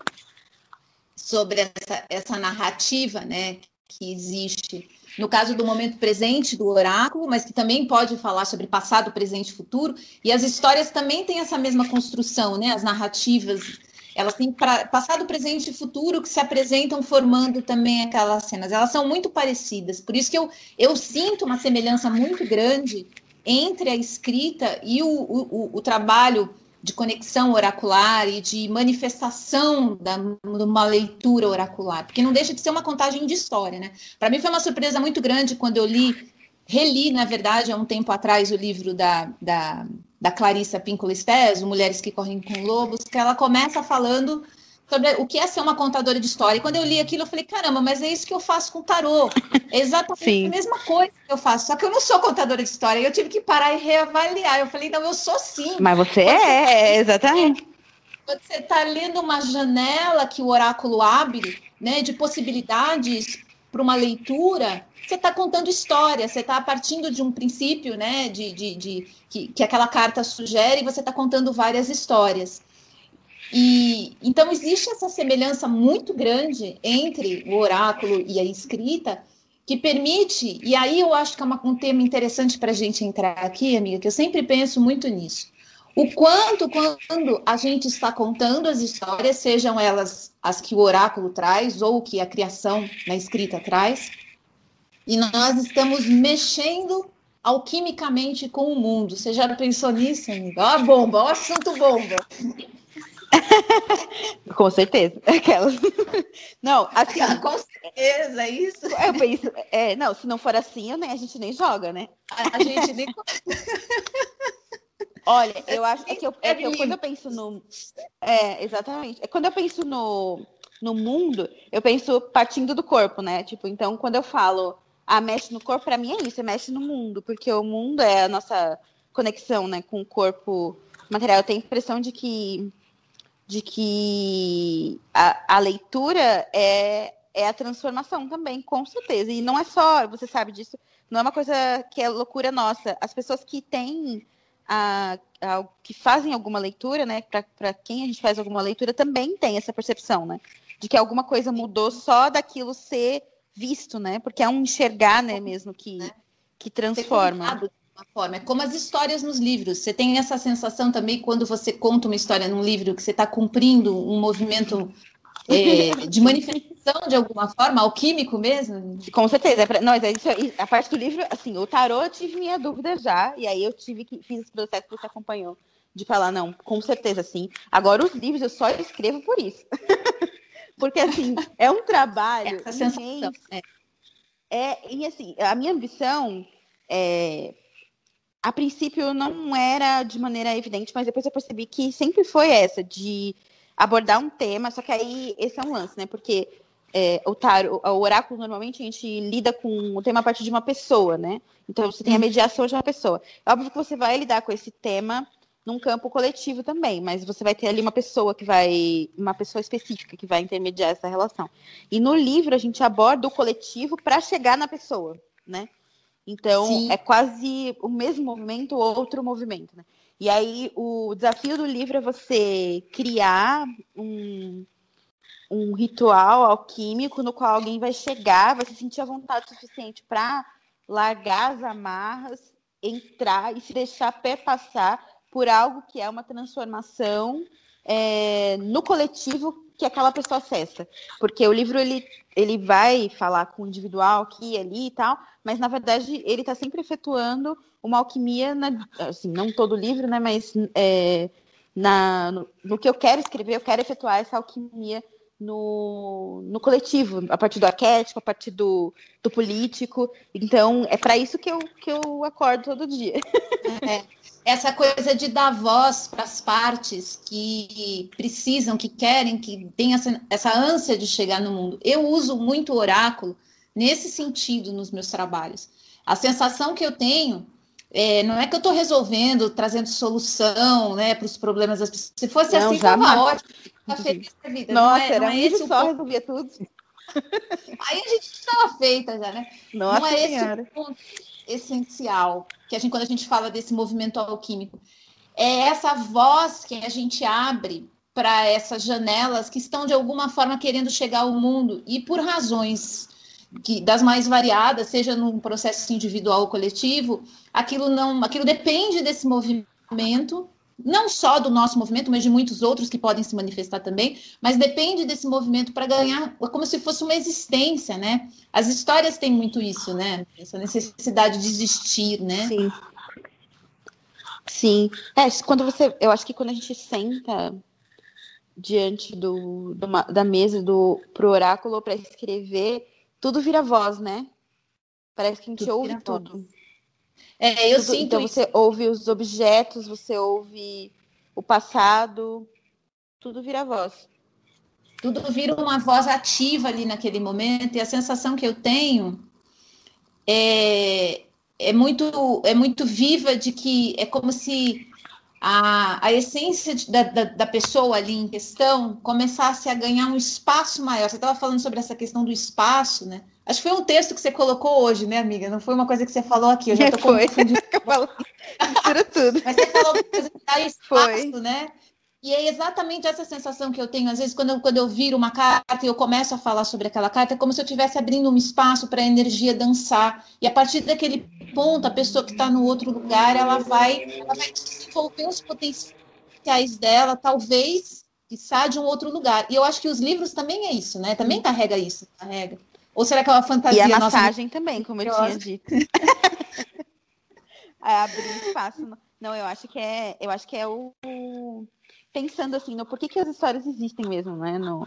sobre essa, essa narrativa né, que existe no caso do momento presente do oráculo, mas que também pode falar sobre passado, presente e futuro. E as histórias também têm essa mesma construção, né? As narrativas, elas têm pra, passado, presente e futuro que se apresentam formando também aquelas cenas. Elas são muito parecidas. Por isso que eu, eu sinto uma semelhança muito grande entre a escrita e o, o, o trabalho de conexão oracular e de manifestação da, de uma leitura oracular, porque não deixa de ser uma contagem de história, né? Para mim foi uma surpresa muito grande quando eu li, reli, na verdade, há um tempo atrás, o livro da, da, da Clarissa Pinkola Estés, Mulheres que Correm com Lobos, que ela começa falando sobre o que é ser uma contadora de história. E quando eu li aquilo, eu falei, caramba, mas é isso que eu faço com tarô. É <laughs> exatamente Sim. a mesma coisa que eu faço, só que eu não sou contadora de história. Eu tive que parar e reavaliar. Eu falei, não, eu sou sim. Mas você é, é, exatamente. Quando você está lendo uma janela que o oráculo abre, né, de possibilidades para uma leitura, você está contando história, você está partindo de um princípio, né, de, de, de que, que aquela carta sugere, e você está contando várias histórias. E então existe essa semelhança muito grande entre o oráculo e a escrita que permite, e aí eu acho que é uma, um tema interessante para a gente entrar aqui, amiga, que eu sempre penso muito nisso. O quanto, quando a gente está contando as histórias, sejam elas as que o oráculo traz ou que a criação na escrita traz, e nós estamos mexendo alquimicamente com o mundo. Você já pensou nisso, amiga? Ó, a bomba, ó, assunto bomba. <laughs> com certeza. <laughs> Aquelas. Não, assim. Com certeza, é isso. Eu penso, é, não, se não for assim, né, a gente nem joga, né? A, a gente nem. <laughs> Olha, eu acho é que, eu, é que eu, quando eu penso no. É, exatamente. É, quando eu penso no, no mundo, eu penso partindo do corpo, né? Tipo, então, quando eu falo, ah, mexe no corpo, para mim é isso, é mexe no mundo, porque o mundo é a nossa conexão, né, com o corpo material. Eu tenho a impressão de que de que a, a leitura é, é a transformação também, com certeza. E não é só, você sabe disso, não é uma coisa que é loucura nossa. As pessoas que têm a, a, que fazem alguma leitura, né? Para quem a gente faz alguma leitura, também tem essa percepção, né? De que alguma coisa mudou só daquilo ser visto, né? Porque é um enxergar, né, mesmo, que, né? que transforma forma. É como as histórias nos livros. Você tem essa sensação também quando você conta uma história num livro que você está cumprindo um movimento é, <laughs> de manifestação de alguma forma, alquímico mesmo? Com certeza. É não, mas isso, a parte do livro, assim, o tarô eu tive minha dúvida já, e aí eu tive que fiz esse processo que você acompanhou. De falar, não, com certeza, sim. Agora, os livros eu só escrevo por isso. <laughs> Porque, assim, é um trabalho. Essa sensação. É. é, e assim, a minha ambição é, a princípio não era de maneira evidente, mas depois eu percebi que sempre foi essa, de abordar um tema, só que aí esse é um lance, né? Porque é, o, tarot, o oráculo, normalmente, a gente lida com o tema a partir de uma pessoa, né? Então, você tem a uhum. mediação de uma pessoa. É óbvio que você vai lidar com esse tema num campo coletivo também, mas você vai ter ali uma pessoa que vai, uma pessoa específica que vai intermediar essa relação. E no livro, a gente aborda o coletivo para chegar na pessoa, né? Então, Sim. é quase o mesmo movimento, outro movimento, né? E aí, o desafio do livro é você criar um, um ritual alquímico no qual alguém vai chegar, vai se sentir à vontade suficiente para largar as amarras, entrar e se deixar perpassar por algo que é uma transformação é, no coletivo que aquela pessoa acessa. Porque o livro, ele, ele vai falar com o individual aqui e ali e tal, mas na verdade ele está sempre efetuando uma alquimia, na, assim, não todo livro, né, mas é, na, no, no, que eu quero escrever, eu quero efetuar essa alquimia no, no coletivo, a partir do arquétipo, a partir do, do político. Então, é para isso que eu, que eu acordo todo dia. É, essa coisa de dar voz para as partes que precisam, que querem, que têm essa, essa ânsia de chegar no mundo. Eu uso muito o oráculo nesse sentido nos meus trabalhos. A sensação que eu tenho é, não é que eu estou resolvendo, trazendo solução né, para os problemas das pessoas. Se fosse não, assim, estava ótimo. feliz da vida. Nossa, não é, era não é esse só, resolvia tudo. Aí a gente estava feita já, né? Nossa não é senhora. esse o ponto essencial, que a gente, quando a gente fala desse movimento alquímico. É essa voz que a gente abre para essas janelas que estão, de alguma forma, querendo chegar ao mundo, e por razões que, das mais variadas, seja num processo individual ou coletivo, aquilo não, aquilo depende desse movimento, não só do nosso movimento, mas de muitos outros que podem se manifestar também, mas depende desse movimento para ganhar, como se fosse uma existência, né? As histórias têm muito isso, né? Essa necessidade de existir, né? Sim. Sim. É, quando você, eu acho que quando a gente senta diante do, do da mesa do pro oráculo para escrever, tudo vira voz, né? Parece que a gente tudo ouve tudo. É, eu tudo, sinto Então você ouve os objetos, você ouve o passado, tudo vira voz. Tudo vira uma voz ativa ali naquele momento, e a sensação que eu tenho é, é, muito, é muito viva de que é como se a, a essência de, da, da, da, pessoa ali em questão começasse a ganhar um espaço maior. Você estava falando sobre essa questão do espaço, né? Acho que foi um texto que você colocou hoje, né, amiga? Não foi uma coisa que você falou aqui. Eu já estou confundindo. <laughs> Mistura tudo. Mas você falou que dá <laughs> espaço, foi. né? E é exatamente essa sensação que eu tenho, às vezes, quando eu, quando eu viro uma carta e eu começo a falar sobre aquela carta, é como se eu estivesse abrindo um espaço para a energia dançar. E a partir daquele ponto, a pessoa que está no outro lugar, ela vai, ela vai desenvolver os potenciais dela, talvez, que de um outro lugar. E eu acho que os livros também é isso, né? Também carrega isso, carrega. Ou será que é uma fantasia? E a massagem nossa... também, como eu tinha dito. <laughs> é, abrir espaço. Não, eu acho que é, eu acho que é o pensando assim, no porquê que as histórias existem mesmo, né? No,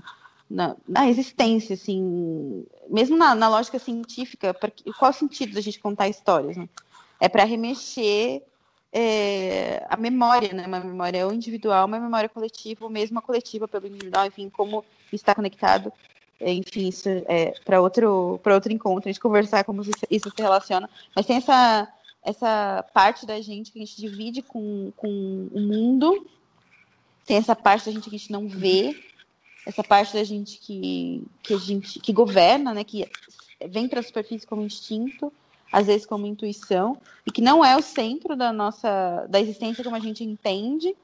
na, na existência, assim, mesmo na, na lógica científica, pra, qual o sentido da gente contar histórias? Né? É para remexer é, a memória, né? Uma memória individual, uma memória coletiva, ou mesmo a coletiva pelo individual, enfim, como está conectado. Enfim, isso é para outro, outro encontro, a gente conversar como isso se relaciona. Mas tem essa, essa parte da gente que a gente divide com, com o mundo tem essa parte da gente que a gente não vê, essa parte da gente que, que a gente que governa, né, que vem para a superfície como instinto, às vezes como intuição, e que não é o centro da nossa da existência como a gente entende,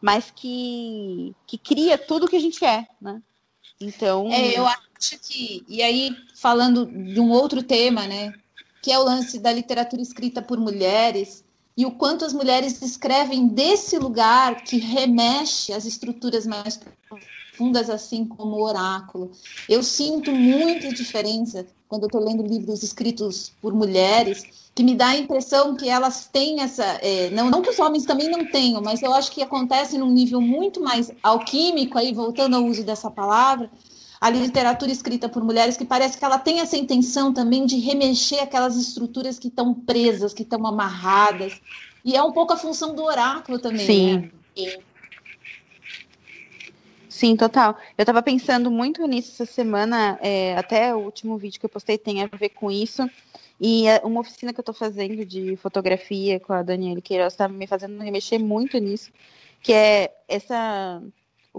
mas que que cria tudo que a gente é, né? Então, é, eu acho que e aí falando de um outro tema, né, que é o lance da literatura escrita por mulheres, e o quanto as mulheres escrevem desse lugar que remexe às estruturas mais profundas, assim como o oráculo. Eu sinto muita diferença quando eu estou lendo livros escritos por mulheres, que me dá a impressão que elas têm essa. É, não, não que os homens também não tenham, mas eu acho que acontece num nível muito mais alquímico, aí voltando ao uso dessa palavra, a literatura escrita por mulheres, que parece que ela tem essa intenção também de remexer aquelas estruturas que estão presas, que estão amarradas. E é um pouco a função do oráculo também. Sim. Né? Sim, total. Eu estava pensando muito nisso essa semana, é, até o último vídeo que eu postei tem a ver com isso. E é, uma oficina que eu estou fazendo de fotografia com a Daniela Queiroz está me fazendo remexer muito nisso, que é essa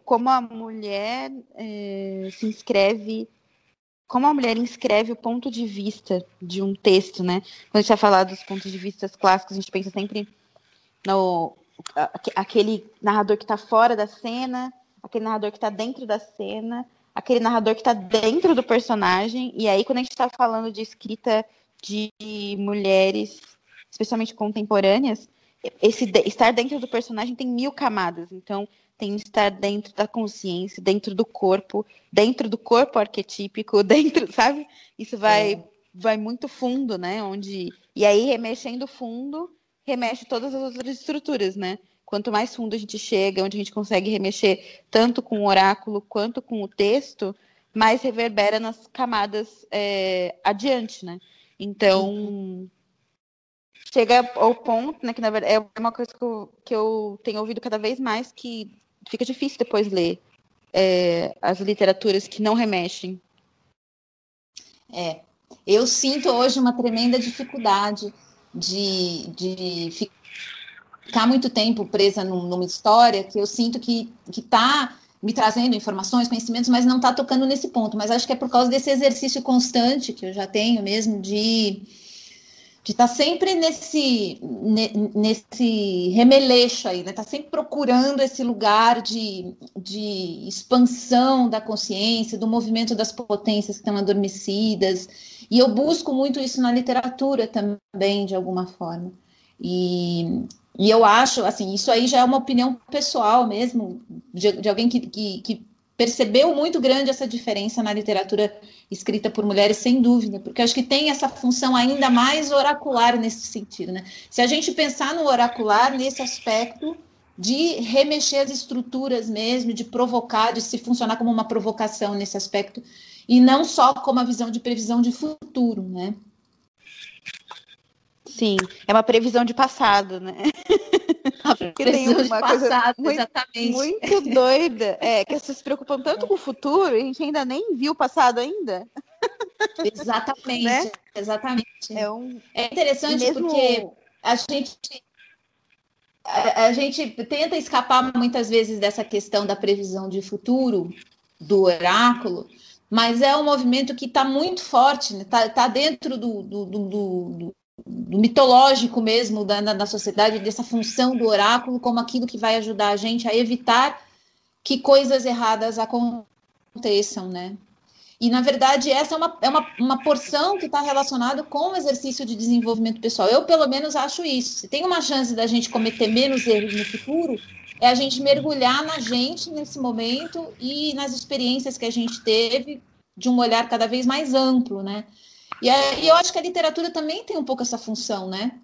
como a mulher é, se inscreve, como a mulher inscreve o ponto de vista de um texto, né? Quando a gente vai falar dos pontos de vista clássicos, a gente pensa sempre no aquele narrador que está fora da cena, aquele narrador que está dentro da cena, aquele narrador que está dentro do personagem. E aí, quando a gente está falando de escrita de mulheres, especialmente contemporâneas, esse estar dentro do personagem tem mil camadas. Então, tem estar dentro da consciência, dentro do corpo, dentro do corpo arquetípico, <laughs> dentro, sabe? Isso vai, é. vai muito fundo, né? Onde e aí remexendo fundo, remexe todas as outras estruturas, né? Quanto mais fundo a gente chega, onde a gente consegue remexer tanto com o oráculo quanto com o texto, mais reverbera nas camadas é, adiante, né? Então, uhum. chega ao ponto, né, que na verdade é uma coisa que eu, que eu tenho ouvido cada vez mais, que fica difícil depois ler é, as literaturas que não remexem. É, eu sinto hoje uma tremenda dificuldade de, de ficar muito tempo presa num, numa história que eu sinto que está me trazendo informações, conhecimentos, mas não está tocando nesse ponto. Mas acho que é por causa desse exercício constante que eu já tenho mesmo de de estar tá sempre nesse nesse remeleixo aí, né? Tá sempre procurando esse lugar de, de expansão da consciência, do movimento das potências que estão adormecidas. E eu busco muito isso na literatura também, de alguma forma. E, e eu acho, assim, isso aí já é uma opinião pessoal mesmo, de, de alguém que, que, que percebeu muito grande essa diferença na literatura escrita por mulheres, sem dúvida, porque acho que tem essa função ainda mais oracular nesse sentido, né? Se a gente pensar no oracular nesse aspecto de remexer as estruturas mesmo, de provocar, de se funcionar como uma provocação nesse aspecto, e não só como uma visão de previsão de futuro, né? Sim, é uma previsão de passado, né? <laughs> que tem uma coisa passado, muito, exatamente. muito doida. É, que vocês se preocupam tanto com o futuro, a gente ainda nem viu o passado ainda. Exatamente, né? exatamente. É, um... é interessante mesmo... porque a gente a, a, gente tenta escapar muitas vezes dessa questão da previsão de futuro do oráculo, mas é um movimento que está muito forte, está né? tá dentro do, do, do, do, mitológico mesmo da, da, da, sociedade, dessa função do oráculo como aquilo que vai ajudar a gente a evitar que coisas erradas aconteçam, né? E, na verdade, essa é uma, é uma, uma porção que está relacionada com o exercício de desenvolvimento pessoal. Eu, pelo menos, acho isso. Se tem uma chance da gente cometer menos erros no futuro, é a gente mergulhar na gente nesse momento e nas experiências que a gente teve de um olhar cada vez mais amplo, né? E eu acho que a literatura também tem um pouco essa função, né?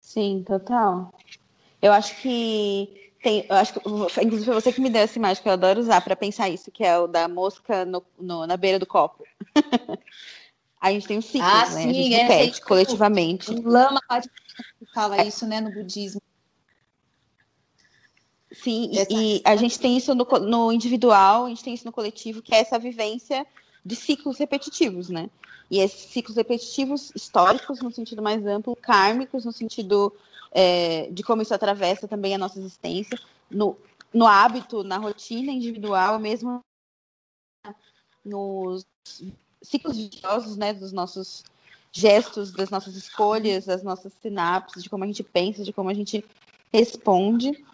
Sim, total. Eu acho que tem, eu acho que, inclusive foi você que me deu essa imagem que eu adoro usar para pensar isso, que é o da mosca no, no, na beira do copo. <laughs> a gente tem um ciclo, ah, né? Sim, a gente é, repete é, coletivamente. O Lama fala é. isso, né, no budismo. Sim, e, e, a gente tem isso no, no individual, a gente tem isso no coletivo, que é essa vivência de ciclos repetitivos, né? E esses ciclos repetitivos históricos, no sentido mais amplo, kármicos, no sentido é, de como isso atravessa também a nossa existência, no, no hábito, na rotina individual, mesmo nos ciclos religiosos, né, dos nossos gestos, das nossas escolhas, das nossas sinapses, de como a gente pensa, de como a gente responde.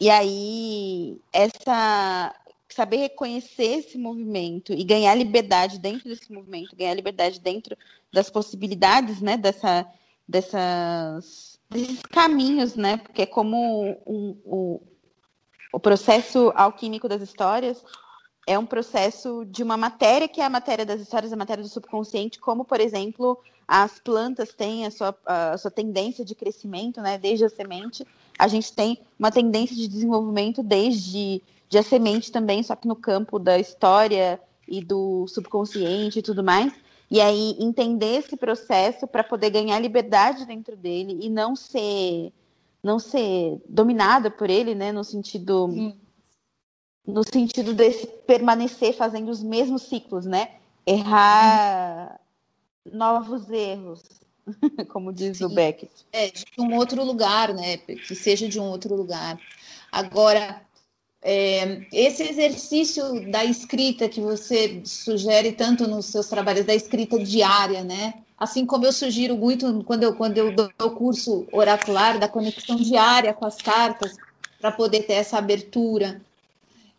E aí, essa saber reconhecer esse movimento e ganhar liberdade dentro desse movimento, ganhar liberdade dentro das possibilidades, né, dessa, dessas, desses caminhos, né, porque é como um, um, o processo alquímico das histórias é um processo de uma matéria que é a matéria das histórias, a matéria do subconsciente, como, por exemplo, as plantas têm a sua, a sua tendência de crescimento, né, desde a semente, a gente tem uma tendência de desenvolvimento desde de a semente também, só que no campo da história e do subconsciente e tudo mais. E aí entender esse processo para poder ganhar liberdade dentro dele e não ser não ser dominada por ele, né, no sentido Sim. no sentido de permanecer fazendo os mesmos ciclos, né? Errar novos erros, <laughs> como diz Sim. o Beckett. É, de um outro lugar, né? Que seja de um outro lugar. Agora, é, esse exercício da escrita que você sugere tanto nos seus trabalhos, da escrita diária, né? Assim como eu sugiro muito quando eu, quando eu dou o curso oracular, da conexão diária com as cartas, para poder ter essa abertura.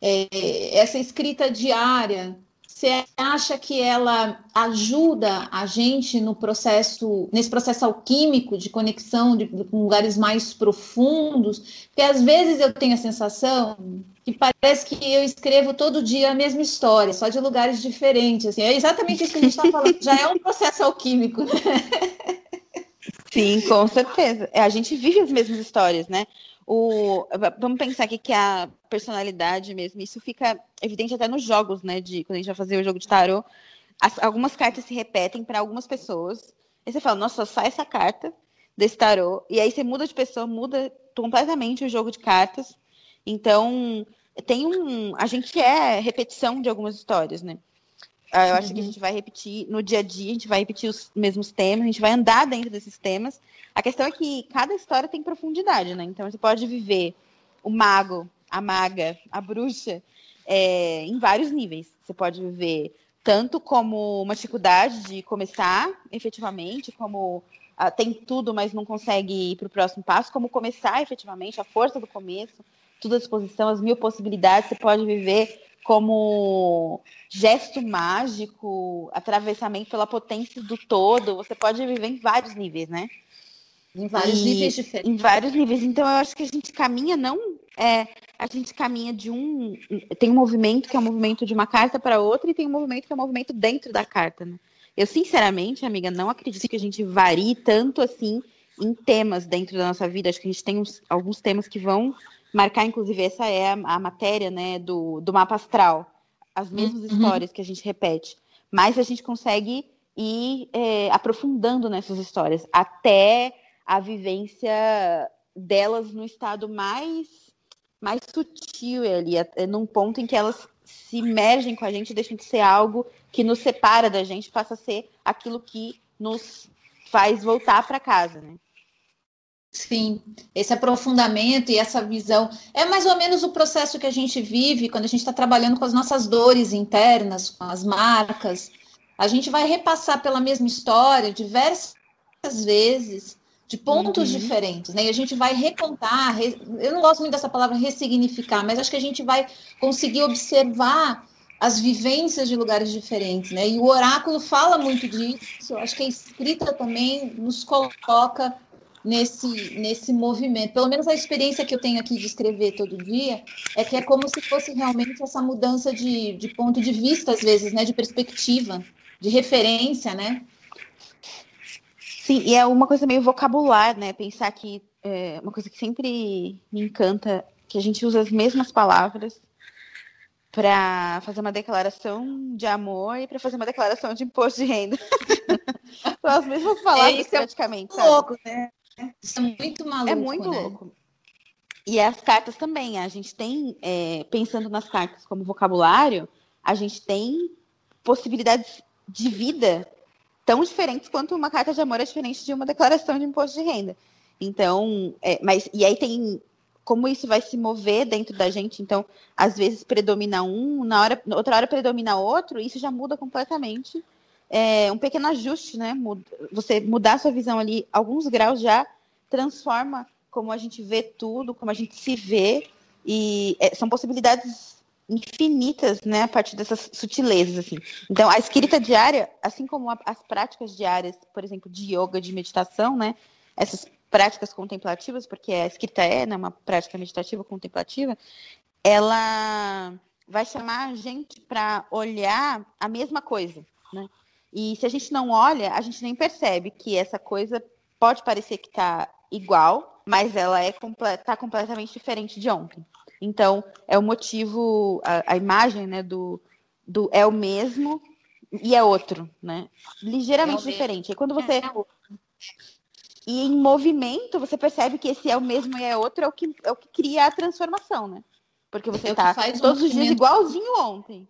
É, essa escrita diária você acha que ela ajuda a gente no processo, nesse processo alquímico de conexão de, de, com lugares mais profundos? Porque às vezes eu tenho a sensação que parece que eu escrevo todo dia a mesma história, só de lugares diferentes. Assim. É exatamente isso que a gente está falando. Já é um processo alquímico, né? Sim, com certeza. É, a gente vive as mesmas histórias, né? O, vamos pensar aqui que a personalidade mesmo, isso fica evidente até nos jogos, né? De quando a gente vai fazer o jogo de tarô, as, algumas cartas se repetem para algumas pessoas. Aí você fala, nossa, sai essa carta desse tarô. E aí você muda de pessoa, muda completamente o jogo de cartas. Então, tem um. A gente é repetição de algumas histórias, né? Ah, eu acho uhum. que a uhum. gente vai repetir no dia a dia, a gente vai repetir os mesmos temas, a gente vai andar dentro desses temas. A questão é que cada história tem profundidade, né? Então você pode viver o mago, a maga, a bruxa, é, em vários níveis. Você pode viver tanto como uma dificuldade de começar efetivamente, como ah, tem tudo, mas não consegue ir para o próximo passo, como começar efetivamente, a força do começo, tudo à disposição, as mil possibilidades. Você pode viver como gesto mágico, atravessamento pela potência do todo. Você pode viver em vários níveis, né? Em vários e, níveis diferentes. Em vários níveis. Então, eu acho que a gente caminha não. É, a gente caminha de um. Tem um movimento que é um movimento de uma carta para outra, e tem um movimento que é um movimento dentro da carta, né? Eu, sinceramente, amiga, não acredito que a gente varie tanto assim em temas dentro da nossa vida. Acho que a gente tem uns, alguns temas que vão marcar, inclusive, essa é a, a matéria né, do, do mapa astral. As mesmas uhum. histórias que a gente repete. Mas a gente consegue ir é, aprofundando nessas histórias até a vivência delas no estado mais, mais sutil ali, é, num ponto em que elas se mergem com a gente, deixam de ser algo que nos separa da gente, passa a ser aquilo que nos faz voltar para casa, né? Sim, esse aprofundamento e essa visão é mais ou menos o processo que a gente vive quando a gente está trabalhando com as nossas dores internas, com as marcas. A gente vai repassar pela mesma história diversas vezes, de pontos uhum. diferentes, né? E a gente vai recontar. Re... Eu não gosto muito dessa palavra ressignificar, mas acho que a gente vai conseguir observar as vivências de lugares diferentes, né? E o oráculo fala muito disso. Acho que a escrita também nos coloca nesse, nesse movimento. Pelo menos a experiência que eu tenho aqui de escrever todo dia é que é como se fosse realmente essa mudança de, de ponto de vista, às vezes, né? De perspectiva, de referência, né? Sim, e é uma coisa meio vocabular, né? Pensar que é uma coisa que sempre me encanta, que a gente usa as mesmas palavras para fazer uma declaração de amor e para fazer uma declaração de imposto de renda. <laughs> São as mesmas palavras é, praticamente. É louco, né? Isso é muito maluco. É muito né? louco. E as cartas também. A gente tem, é, pensando nas cartas como vocabulário, a gente tem possibilidades de vida tão diferentes quanto uma carta de amor é diferente de uma declaração de imposto de renda. Então, é, mas e aí tem como isso vai se mover dentro da gente. Então, às vezes predomina um, na hora, outra hora predomina outro, e isso já muda completamente é, um pequeno ajuste, né? Você mudar sua visão ali, alguns graus já transforma como a gente vê tudo, como a gente se vê, e é, são possibilidades infinitas, né, a partir dessas sutilezas, assim. Então, a escrita diária, assim como a, as práticas diárias, por exemplo, de yoga, de meditação, né, essas práticas contemplativas, porque a escrita é né, uma prática meditativa contemplativa, ela vai chamar a gente para olhar a mesma coisa, né? E se a gente não olha, a gente nem percebe que essa coisa pode parecer que está igual, mas ela é tá completamente diferente de ontem. Então, é o motivo, a, a imagem né, do, do é o mesmo e é outro, né? Ligeiramente é diferente. E quando você. É e em movimento, você percebe que esse é o mesmo e é outro, é o que, é o que cria a transformação, né? Porque você está é todos os dias igualzinho ontem.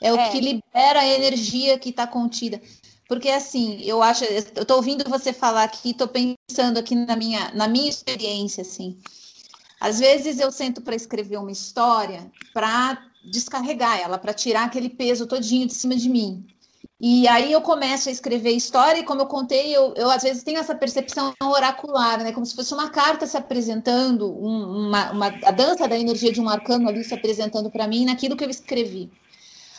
É o é. que libera a energia que está contida. Porque assim, eu acho, eu estou ouvindo você falar aqui, estou pensando aqui na minha, na minha experiência, assim. Às vezes eu sento para escrever uma história para descarregar ela, para tirar aquele peso todinho de cima de mim. E aí eu começo a escrever história, e como eu contei, eu, eu às vezes tenho essa percepção oracular, né? Como se fosse uma carta se apresentando, um, uma, uma, a dança da energia de um arcano ali se apresentando para mim naquilo que eu escrevi.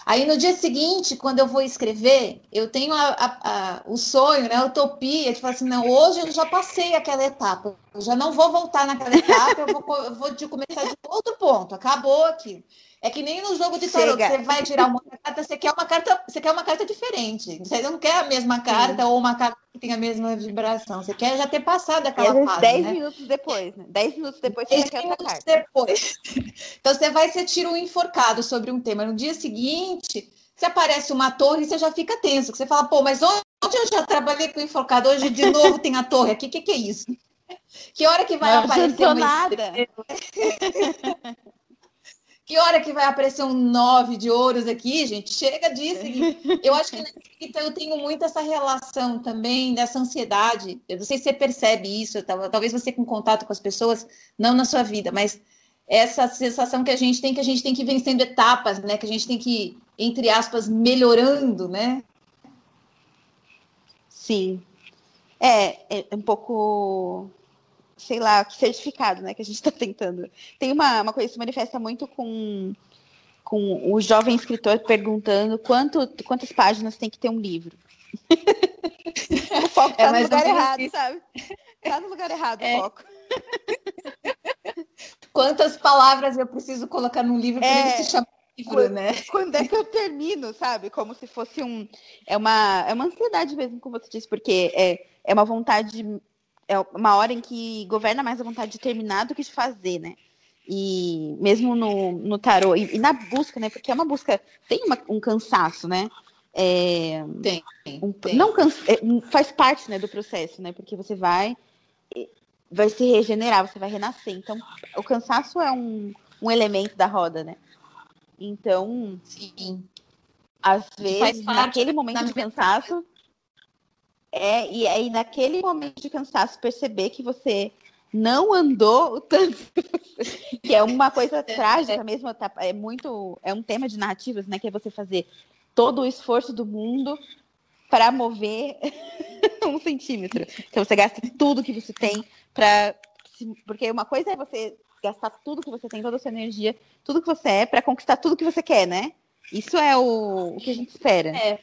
Aí no dia seguinte, quando eu vou escrever, eu tenho a, a, a, o sonho, né, a utopia falar assim, não, hoje eu já passei aquela etapa, eu já não vou voltar naquela etapa, eu vou, eu vou de começar de outro ponto, acabou aqui. É que nem no jogo de tarot, você vai tirar uma carta, você quer uma carta, você quer uma carta diferente. Você não quer a mesma carta Sim. ou uma carta que tem a mesma vibração. Você quer já ter passado aquela fase. 10 né? minutos depois, né? 10 minutos depois você quer outra carta. depois. <laughs> Então você vai, você tira um enforcado sobre um tema. No dia seguinte, se aparece uma torre, você já fica tenso. Você fala, pô, mas onde eu já trabalhei com enforcado? Hoje de novo tem a torre aqui. O que, que é isso? Que hora que vai não aparecer uma nada. <laughs> Que hora que vai aparecer um nove de ouros aqui, gente? Chega disso. <laughs> Eu acho que então, eu tenho muito essa relação também dessa ansiedade. Eu não sei se você percebe isso, talvez você com contato com as pessoas, não na sua vida, mas essa sensação que a gente tem que a gente tem que ir vencendo etapas, né? Que a gente tem que, entre aspas, melhorando, né? Sim. É, é um pouco sei lá, certificado, né, que a gente está tentando. Tem uma, uma coisa que se manifesta muito com, com o jovem escritor perguntando quanto, quantas páginas tem que ter um livro. o foco está <laughs> é, no lugar errado, sabe? Está no lugar errado é. o foco. <laughs> Quantas palavras eu preciso colocar num livro para é, ele se chamar livro, quando, né? Quando é que eu termino, sabe? Como se fosse um. É uma, é uma ansiedade mesmo, como você disse, porque é, é uma vontade é uma hora em que governa mais a vontade de terminar do que de fazer, né? E mesmo no, no tarô, e, e na busca, né? Porque é uma busca, tem uma, um cansaço, né? É, tem, um, tem. Não cansa, é, faz parte né, do processo, né? Porque você vai vai se regenerar, você vai renascer. Então, o cansaço é um, um elemento da roda, né? Então, Sim. às vezes, naquele momento de cansaço, é, e aí, naquele momento de cansaço, perceber que você não andou o tanto, <laughs> que é uma coisa é, trágica mesmo, tá, é muito, é um tema de narrativas, né, que é você fazer todo o esforço do mundo para mover <laughs> um centímetro. Então você gasta tudo que você tem para, porque uma coisa é você gastar tudo que você tem, toda a sua energia, tudo que você é, para conquistar tudo que você quer, né? Isso é o, o que a gente espera. É.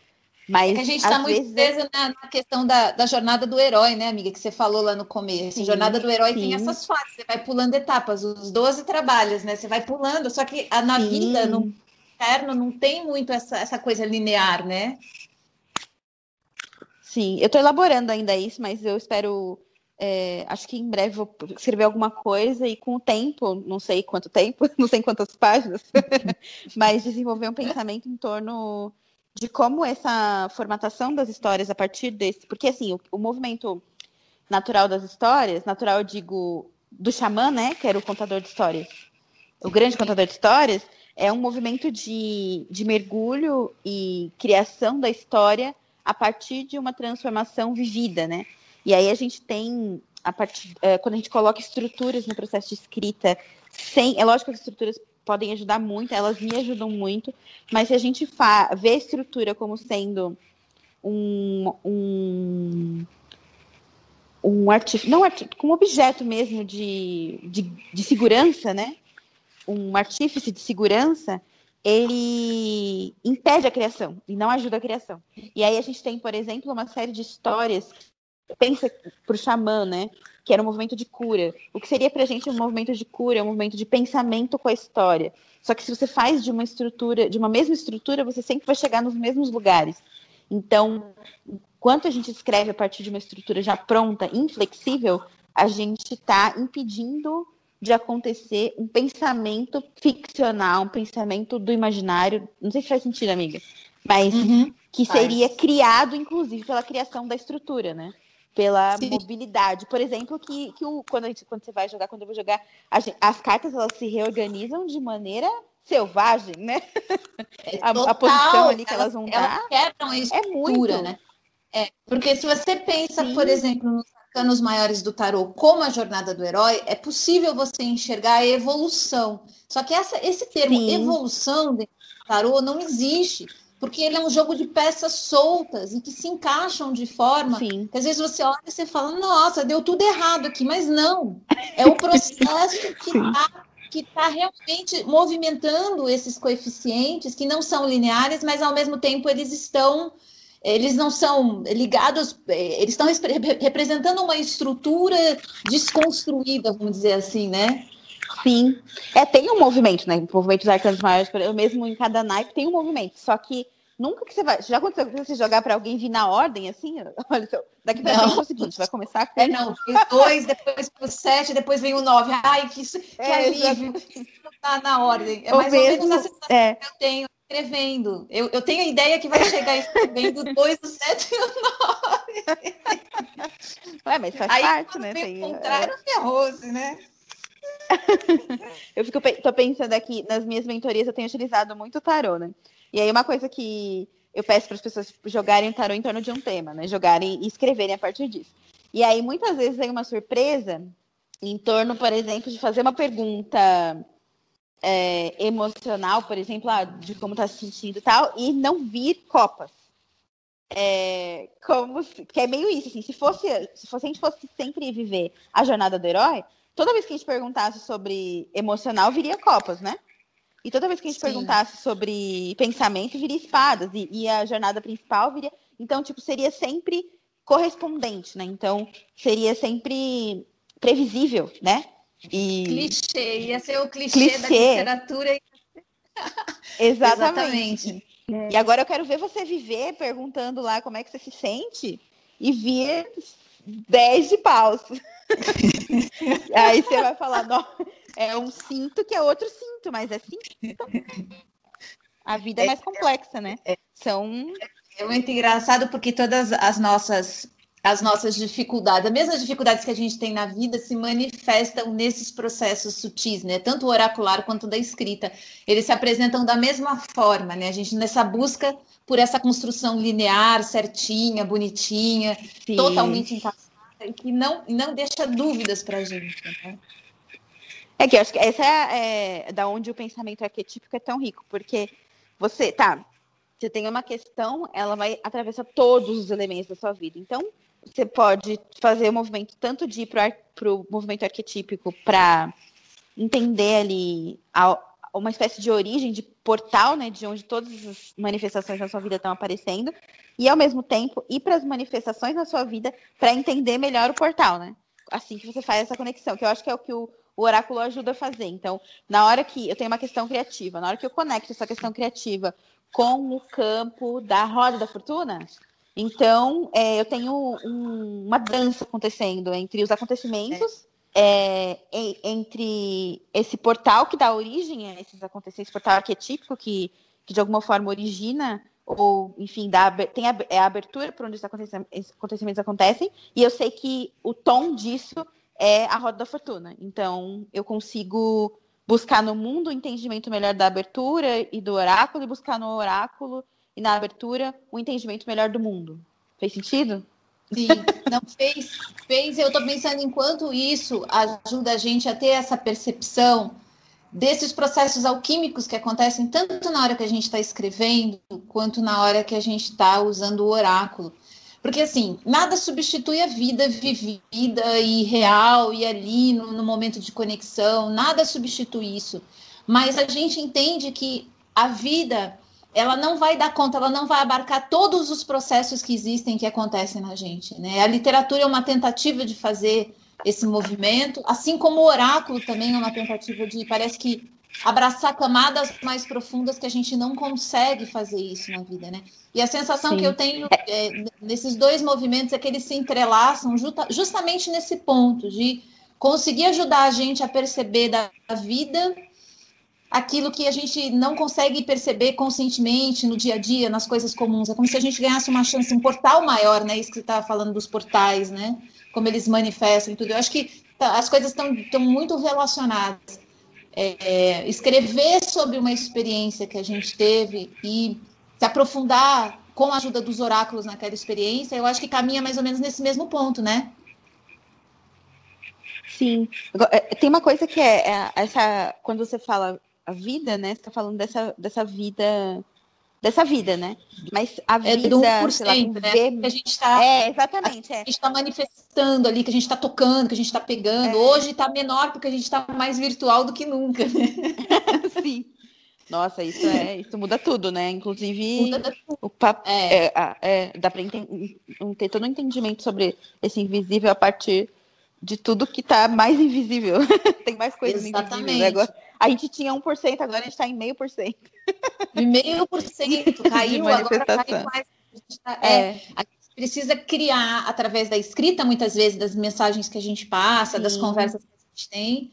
Mas é a gente está muito preso é... na, na, questão da, da, jornada do herói, né, amiga? Que você falou lá no começo. Sim, jornada do herói sim. tem essas fases, você vai pulando etapas, os 12 trabalhos, né? Você vai pulando, só que a, na sim. vida, no interno, não tem muito essa, essa coisa linear, né? Sim, eu estou elaborando ainda isso, mas eu espero. É, acho que em breve vou escrever alguma coisa e com o tempo, não sei quanto tempo, <laughs> não sei quantas páginas, <laughs> mas desenvolver um pensamento em torno de como essa formatação das histórias a partir desse. Porque, assim, o, o movimento natural das histórias, natural, eu digo, do xamã, né, que era o contador de histórias, o grande contador de histórias, é um movimento de, de mergulho e criação da história a partir de uma transformação vivida, né? E aí a gente tem, a partir, é, quando a gente coloca estruturas no processo de escrita, sem, é lógico que as estruturas podem ajudar muito, elas me ajudam muito, mas se a gente vê a estrutura como sendo um, um, um artifício, não com um objeto mesmo de, de, de segurança, né? Um artífice de segurança, ele impede a criação e não ajuda a criação. E aí a gente tem, por exemplo, uma série de histórias pensa o xamã, né? Que era um movimento de cura. O que seria para a gente um movimento de cura, um movimento de pensamento com a história. Só que se você faz de uma estrutura, de uma mesma estrutura, você sempre vai chegar nos mesmos lugares. Então, enquanto a gente escreve a partir de uma estrutura já pronta, inflexível, a gente está impedindo de acontecer um pensamento ficcional, um pensamento do imaginário. Não sei se faz sentido, amiga, mas uhum, que seria criado, inclusive, pela criação da estrutura, né? Pela Sim. mobilidade. Por exemplo, que, que o, quando, a gente, quando você vai jogar, quando eu vou jogar, gente, as cartas elas se reorganizam de maneira selvagem, né? É <laughs> a, a, posição ali que elas, elas vão elas dar. quebram a é estrutura, é muito. né? É, porque se você pensa, Sim. por exemplo, nos arcanos maiores do tarô, como a jornada do herói, é possível você enxergar a evolução. Só que essa, esse termo Sim. evolução do tarô não existe porque ele é um jogo de peças soltas e que se encaixam de forma Sim. que às vezes você olha e você fala, nossa, deu tudo errado aqui, mas não. É o <laughs> processo que está que está realmente movimentando esses coeficientes que não são lineares, mas ao mesmo tempo eles estão eles não são ligados, eh, eles estão representando uma estrutura desconstruída, vamos dizer assim, né? Sim. É, tem um movimento, né? O movimento dos arcanos maiores, eu mesmo em cada naipe tem um movimento, só que nunca que você vai. Já aconteceu você jogar para alguém vir na ordem, assim? <laughs> Olha, daqui para frente é o seguinte, vai começar com. É, não, dois, depois o sete, depois vem o nove. Ai, que, que é, alívio. Tá na ordem. É mais mesmo, ou menos a sensação é. que eu tenho escrevendo. Eu, eu tenho a ideia que vai chegar escrevendo dois, o sete e o nove. <laughs> Ué, mas faz Aí, parte, né? Tem, o contrário, é... ferrou-se, né? <laughs> eu fico tô pensando aqui, nas minhas mentorias eu tenho utilizado muito tarô, né? E aí uma coisa que eu peço para as pessoas jogarem tarô em torno de um tema, né? Jogarem e escreverem a partir disso. E aí muitas vezes vem uma surpresa em torno, por exemplo, de fazer uma pergunta é, emocional, por exemplo, ah, de como está se sentindo e tal, e não vir copas. É, como se, que é meio isso, assim, se fosse, se fosse a gente fosse sempre viver a jornada do herói, toda vez que a gente perguntasse sobre emocional, viria copas, né? E toda vez que a gente Sim. perguntasse sobre pensamento, viria espadas. E, e, a jornada principal viria. Então, tipo, seria sempre correspondente, né? Então, seria sempre previsível, né? E... Clichê, ia ser o clichê, clichê. da literatura. <laughs> Exatamente. Exatamente. E agora eu quero ver você viver perguntando lá como é que você se sente e vir 10 de paus. <laughs> Aí você vai falar, não, é um cinto que é outro cinto, mas é cinto. A vida é mais complexa, né? É, São. É muito engraçado porque todas as nossas as nossas dificuldades, as mesmas dificuldades que a gente tem na vida se manifestam nesses processos sutis, né? Tanto o oracular quanto da escrita. Eles se apresentam da mesma forma, né? A gente nessa busca por essa construção linear, certinha, bonitinha, Sim. totalmente encaixada, que não, não deixa dúvidas para a gente, né? É que eu acho que essa é, é da onde o pensamento arquetípico é tão rico, porque você, tá, você tem uma questão, ela vai atravessar todos os elementos da sua vida. Então, você pode fazer o movimento tanto de ir para o movimento arquetípico para entender ali uma espécie de origem, de portal, né, de onde todas as manifestações da sua vida estão aparecendo, e ao mesmo tempo ir para as manifestações na sua vida para entender melhor o portal, né? Assim que você faz essa conexão, que eu acho que é o que o, o oráculo ajuda a fazer. Então, na hora que eu tenho uma questão criativa, na hora que eu conecto essa questão criativa com o campo da roda da fortuna, então, é, eu tenho um, uma dança acontecendo entre os acontecimentos, é. Entre esse portal que dá origem a esses acontecimentos, esse portal arquetípico que, que de alguma forma origina, ou, enfim, dá, tem a, é a abertura por onde esses acontecimentos, acontecem, e eu sei que o tom disso é a roda da fortuna. Então, eu consigo buscar no mundo o entendimento melhor da abertura e do oráculo, e buscar no oráculo e na abertura um entendimento melhor do mundo. Fez sentido? Sim, não fez, fez. Eu estou pensando enquanto isso ajuda a gente a ter essa percepção desses processos alquímicos que acontecem tanto na hora que a gente está escrevendo quanto na hora que a gente está usando o oráculo. Porque assim, nada substitui a vida vivida e real e ali no, no momento de conexão, nada substitui isso. Mas a gente entende que a vida ela não vai dar conta, ela não vai abarcar todos os processos que existem, que acontecem na gente. Né? A literatura é uma tentativa de fazer esse movimento, assim como o oráculo também é uma tentativa de, parece que abraçar camadas mais profundas que a gente não consegue fazer isso na vida, né? E a sensação Sim. que eu tenho é, nesses dois movimentos é que eles se entrelaçam justa, justamente nesse ponto de conseguir ajudar a gente a perceber da vida aquilo que a gente não consegue perceber conscientemente no dia a dia, nas coisas comuns. É como se a gente ganhasse uma chance, um portal maior, né? Isso que você estava falando dos portais, né? Como eles manifestam e tudo. Eu acho que tá, as coisas estão muito relacionadas. É, é, escrever sobre uma experiência que a gente teve e se aprofundar com a ajuda dos oráculos naquela experiência, eu acho que caminha mais ou menos nesse mesmo ponto, né? Sim. É, tem uma coisa que é, é essa quando você fala a vida, né? Você está falando dessa, dessa vida dessa vida, né? Mas a é vida, do 1%, lá, né? que a gente está é, exatamente, a, é. gente está manifestando ali, que a gente está tocando, que a gente está pegando. É. Hoje está menor porque a gente está mais virtual do que nunca. Né? <laughs> Sim. Nossa, isso é, isso muda tudo, né? Inclusive muda o papo, é. É, é, dá para ter todo um entendimento sobre esse invisível a partir de tudo que está mais invisível. <laughs> Tem mais coisas invisíveis. Né? Agora, a gente tinha 1%, agora a gente está em meio por cento. Meio por cento, <laughs> caiu, agora caiu mais. Tá, é, é, a gente precisa criar, através da escrita, muitas vezes, das mensagens que a gente passa, Sim. das conversas que a gente tem.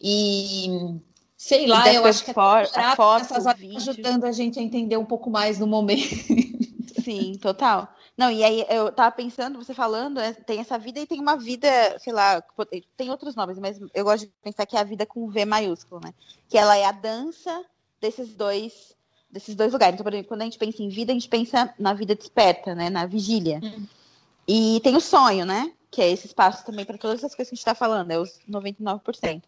E sei lá, eu acho que for, a foto, essas horas ajudando a gente a entender um pouco mais no momento. Sim, total. Não, e aí eu tava pensando, você falando, é, tem essa vida e tem uma vida, sei lá, tem outros nomes, mas eu gosto de pensar que é a vida com V maiúsculo, né? Que ela é a dança desses dois desses dois lugares. Então, por exemplo, quando a gente pensa em vida, a gente pensa na vida desperta, né? Na vigília. Hum. E tem o sonho, né? Que é esse espaço também para todas essas coisas que a gente está falando, é os 99%.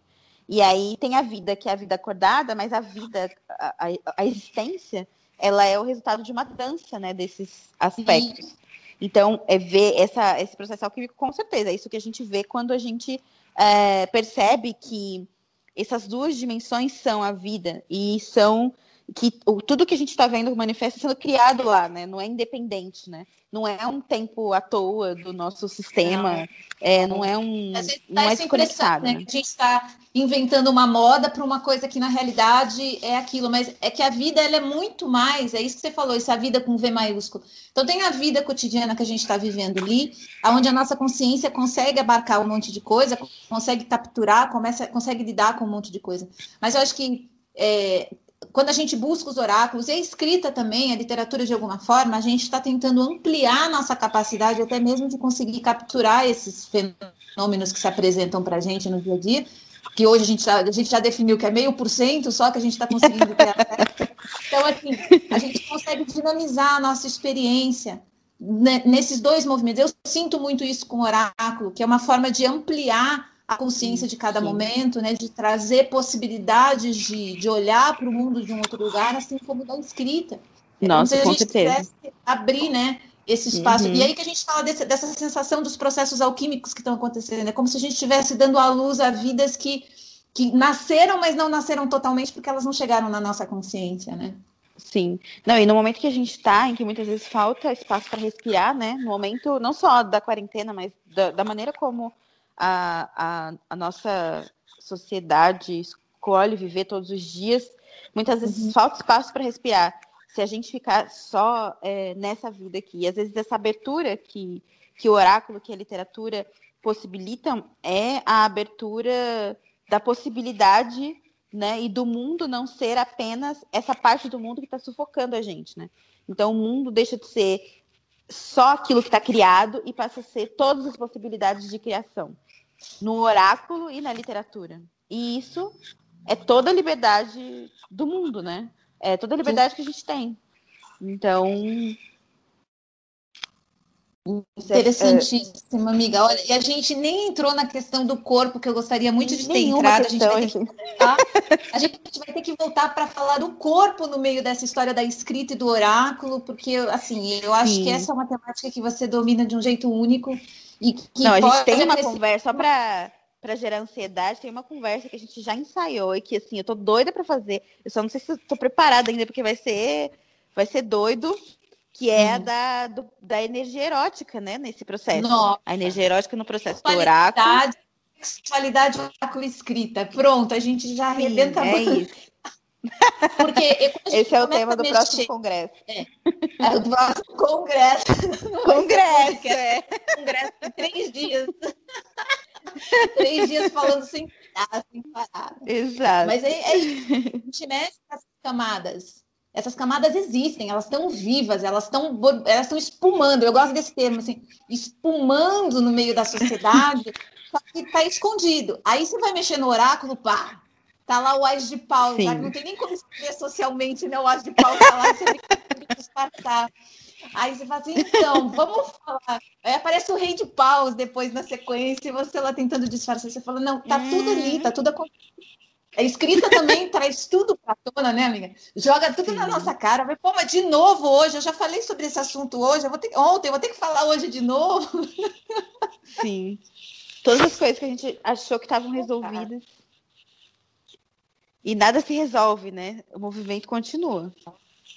E aí tem a vida, que é a vida acordada, mas a vida, a, a, a existência, ela é o resultado de uma dança, né? Desses aspectos. Sim. Então, é ver essa, esse processo alquímico, com certeza, é isso que a gente vê quando a gente é, percebe que essas duas dimensões são a vida e são que o, tudo que a gente está vendo manifesta sendo criado lá, né? Não é independente, né? Não é um tempo à toa do nosso sistema, não é, não é um. A gente não é desconectado. Né? né? A gente está inventando uma moda para uma coisa que na realidade é aquilo, mas é que a vida ela é muito mais, é isso que você falou, essa vida com V maiúsculo. Então tem a vida cotidiana que a gente está vivendo ali, onde a nossa consciência consegue abarcar um monte de coisa, consegue capturar, começa, consegue lidar com um monte de coisa. Mas eu acho que é, quando a gente busca os oráculos e a escrita também, a literatura de alguma forma, a gente está tentando ampliar nossa capacidade até mesmo de conseguir capturar esses fenômenos que se apresentam para a gente no dia a dia, que hoje a gente, já, a gente já definiu que é meio por cento só que a gente está conseguindo ter Então, assim, a gente consegue dinamizar a nossa experiência nesses dois movimentos. Eu sinto muito isso com o oráculo, que é uma forma de ampliar a consciência de cada Sim. momento, né, de trazer possibilidades de, de olhar para o mundo de um outro lugar, assim como da escrita. É Nossa, como se a gente certeza. abrir, né, esse espaço. Uhum. E aí que a gente fala desse, dessa sensação dos processos alquímicos que estão acontecendo, é como se a gente estivesse dando à luz a vidas que, que nasceram, mas não nasceram totalmente porque elas não chegaram na nossa consciência, né? Sim. Não, e no momento que a gente está, em que muitas vezes falta espaço para respirar, né? No momento, não só da quarentena, mas da, da maneira como a, a, a nossa sociedade escolhe viver todos os dias, muitas vezes uhum. falta espaço para respirar. Se a gente ficar só é, nessa vida aqui, às vezes essa abertura que, que o oráculo, que a literatura possibilitam, é a abertura da possibilidade né, e do mundo não ser apenas essa parte do mundo que está sufocando a gente. Né? Então, o mundo deixa de ser só aquilo que está criado e passa a ser todas as possibilidades de criação no oráculo e na literatura. E isso é toda a liberdade do mundo, né? É toda a liberdade que a gente tem. Então. Interessantíssima, amiga. Olha, e a gente nem entrou na questão do corpo, que eu gostaria muito de ter entrado. A, gente que... a gente vai ter que voltar para falar do corpo no meio dessa história da escrita e do oráculo, porque, assim, eu acho Sim. que essa é uma temática que você domina de um jeito único e que Não, a gente tem uma conversa, só para para gerar ansiedade, tem uma conversa que a gente já ensaiou e que assim, eu tô doida para fazer. Eu só não sei se eu tô preparada ainda porque vai ser vai ser doido, que é a da, do, da energia erótica, né, nesse processo. Nossa. A energia erótica no processo do oráculo. Sexualidade oráculo escrita. Pronto, a gente já arrebenta Sim, é isso. Porque esse é o tema do mexer. próximo congresso. É. é o próximo congresso. Congresso, é. Congresso de três dias. três dias falando sem parar, sem parar. Exato. Mas é, é isso. A gente mexe essas camadas. Essas camadas existem, elas estão vivas, elas estão elas estão espumando. Eu gosto desse termo, assim, espumando no meio da sociedade, só que está escondido. Aí você vai mexer no oráculo, pá, Tá lá o Ás de Pau, já não tem nem como escrever socialmente, né? O Ás de Pau tá lá, você tem que <laughs> disfarçar. Aí você fala assim, então, vamos falar. Aí aparece o rei de paus depois na sequência, e você lá tentando disfarçar. Você fala, não, tá tudo ali, tá tudo acontecendo. A escrita também <laughs> traz tudo para tona, né, amiga? Joga tudo Sim. na nossa cara. Vai, pô, mas de novo hoje, eu já falei sobre esse assunto hoje, eu vou ter, ontem, eu vou ter que falar hoje de novo. Sim. Todas as coisas que a gente achou que estavam resolvidas. E nada se resolve, né? O movimento continua.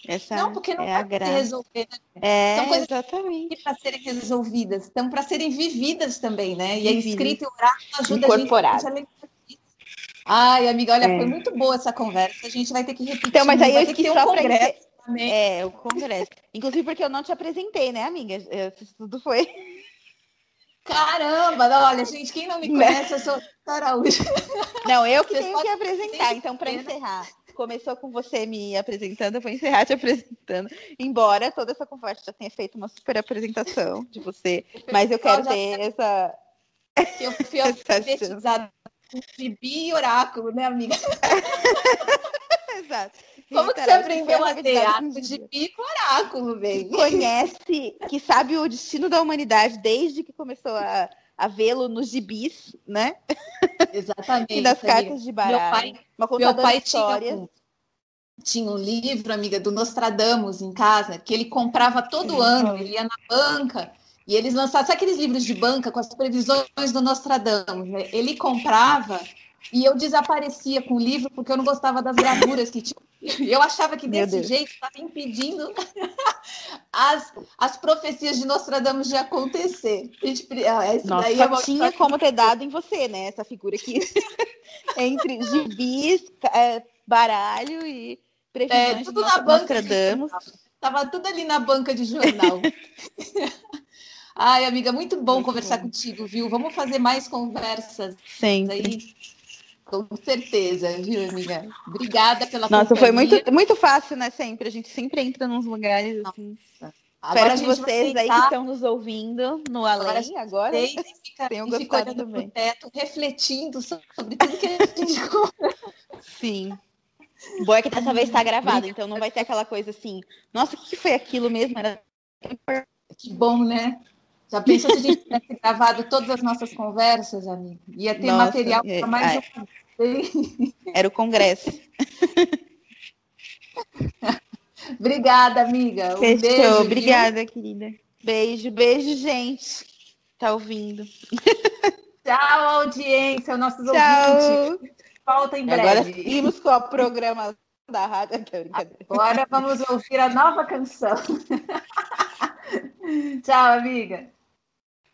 Essa não, porque não é a graça. resolver. Né? É, São coisas exatamente. para serem resolvidas, estão para serem vividas também, né? E a escrita e o oráculo ajuda a gente a Ai, amiga, olha, é. foi muito boa essa conversa. A gente vai ter que repetir. Então, mas aí eu esqueci um só congresso também. É, o congresso. Inclusive porque eu não te apresentei, né, amiga? Isso tudo foi. Caramba, olha, gente, quem não me né? conhece, eu sou Araújo. Não, eu que Vocês tenho que apresentar. Então, para encerrar, começou com você me apresentando, eu vou encerrar te apresentando. Embora toda essa conversa já tenha feito uma super apresentação de você, mas eu quero ter essa. Eu fui <laughs> alfabetizada gibi e oráculo, né, amiga? <laughs> Exato. Como que você aprendeu a ter arte de pico oráculo, bem? Conhece, que sabe o destino da humanidade desde que começou a, a vê-lo nos gibis, né? Exatamente. <laughs> e das cartas de baralho. Meu pai, uma meu pai. Tinha, tinha um livro, amiga, do Nostradamus em casa, que ele comprava todo ano, ele ia na banca e eles lançaram, sabe aqueles livros de banca com as previsões do Nostradamus? Né? Ele comprava e eu desaparecia com o livro porque eu não gostava das gravuras que tinha. Eu achava que desse jeito estava impedindo <laughs> as, as profecias de Nostradamus de acontecer. Gente, ah, Nossa, daí é uma... tinha como ter dado em você, né? Essa figura aqui. <laughs> Entre gibis, é, baralho e previsões é, tudo na banca Nostradamus. Tava tudo ali na banca de jornal. <laughs> Ai, amiga, muito bom muito conversar bom. contigo, viu? Vamos fazer mais conversas Sempre. aí. Com certeza, viu, amiga? Obrigada pela Nossa, companhia. foi muito, muito fácil, né? Sempre. A gente sempre entra nos lugares assim. Agora Espero que vocês aí que estão nos ouvindo no além agora, agora fica, tenham gostado também. Teto, refletindo sobre tudo que a gente <laughs> Sim. Boa é que dessa vez está gravado, então não vai ter aquela coisa assim, nossa, o que foi aquilo mesmo? Era que bom, né? Já pensou se a gente tivesse gravado todas as nossas conversas, amigo? Ia ter Nossa, material para mais é, um. Era o congresso. <laughs> Obrigada, amiga. Um Fechou. beijo. Obrigada, viu? querida. Beijo, beijo, gente. Tá ouvindo. Tchau, audiência, nossos Tchau. ouvintes. Volta em breve. Agora seguimos com a programação da rádio. Agora vamos ouvir a nova canção. <laughs> Tchau, amiga.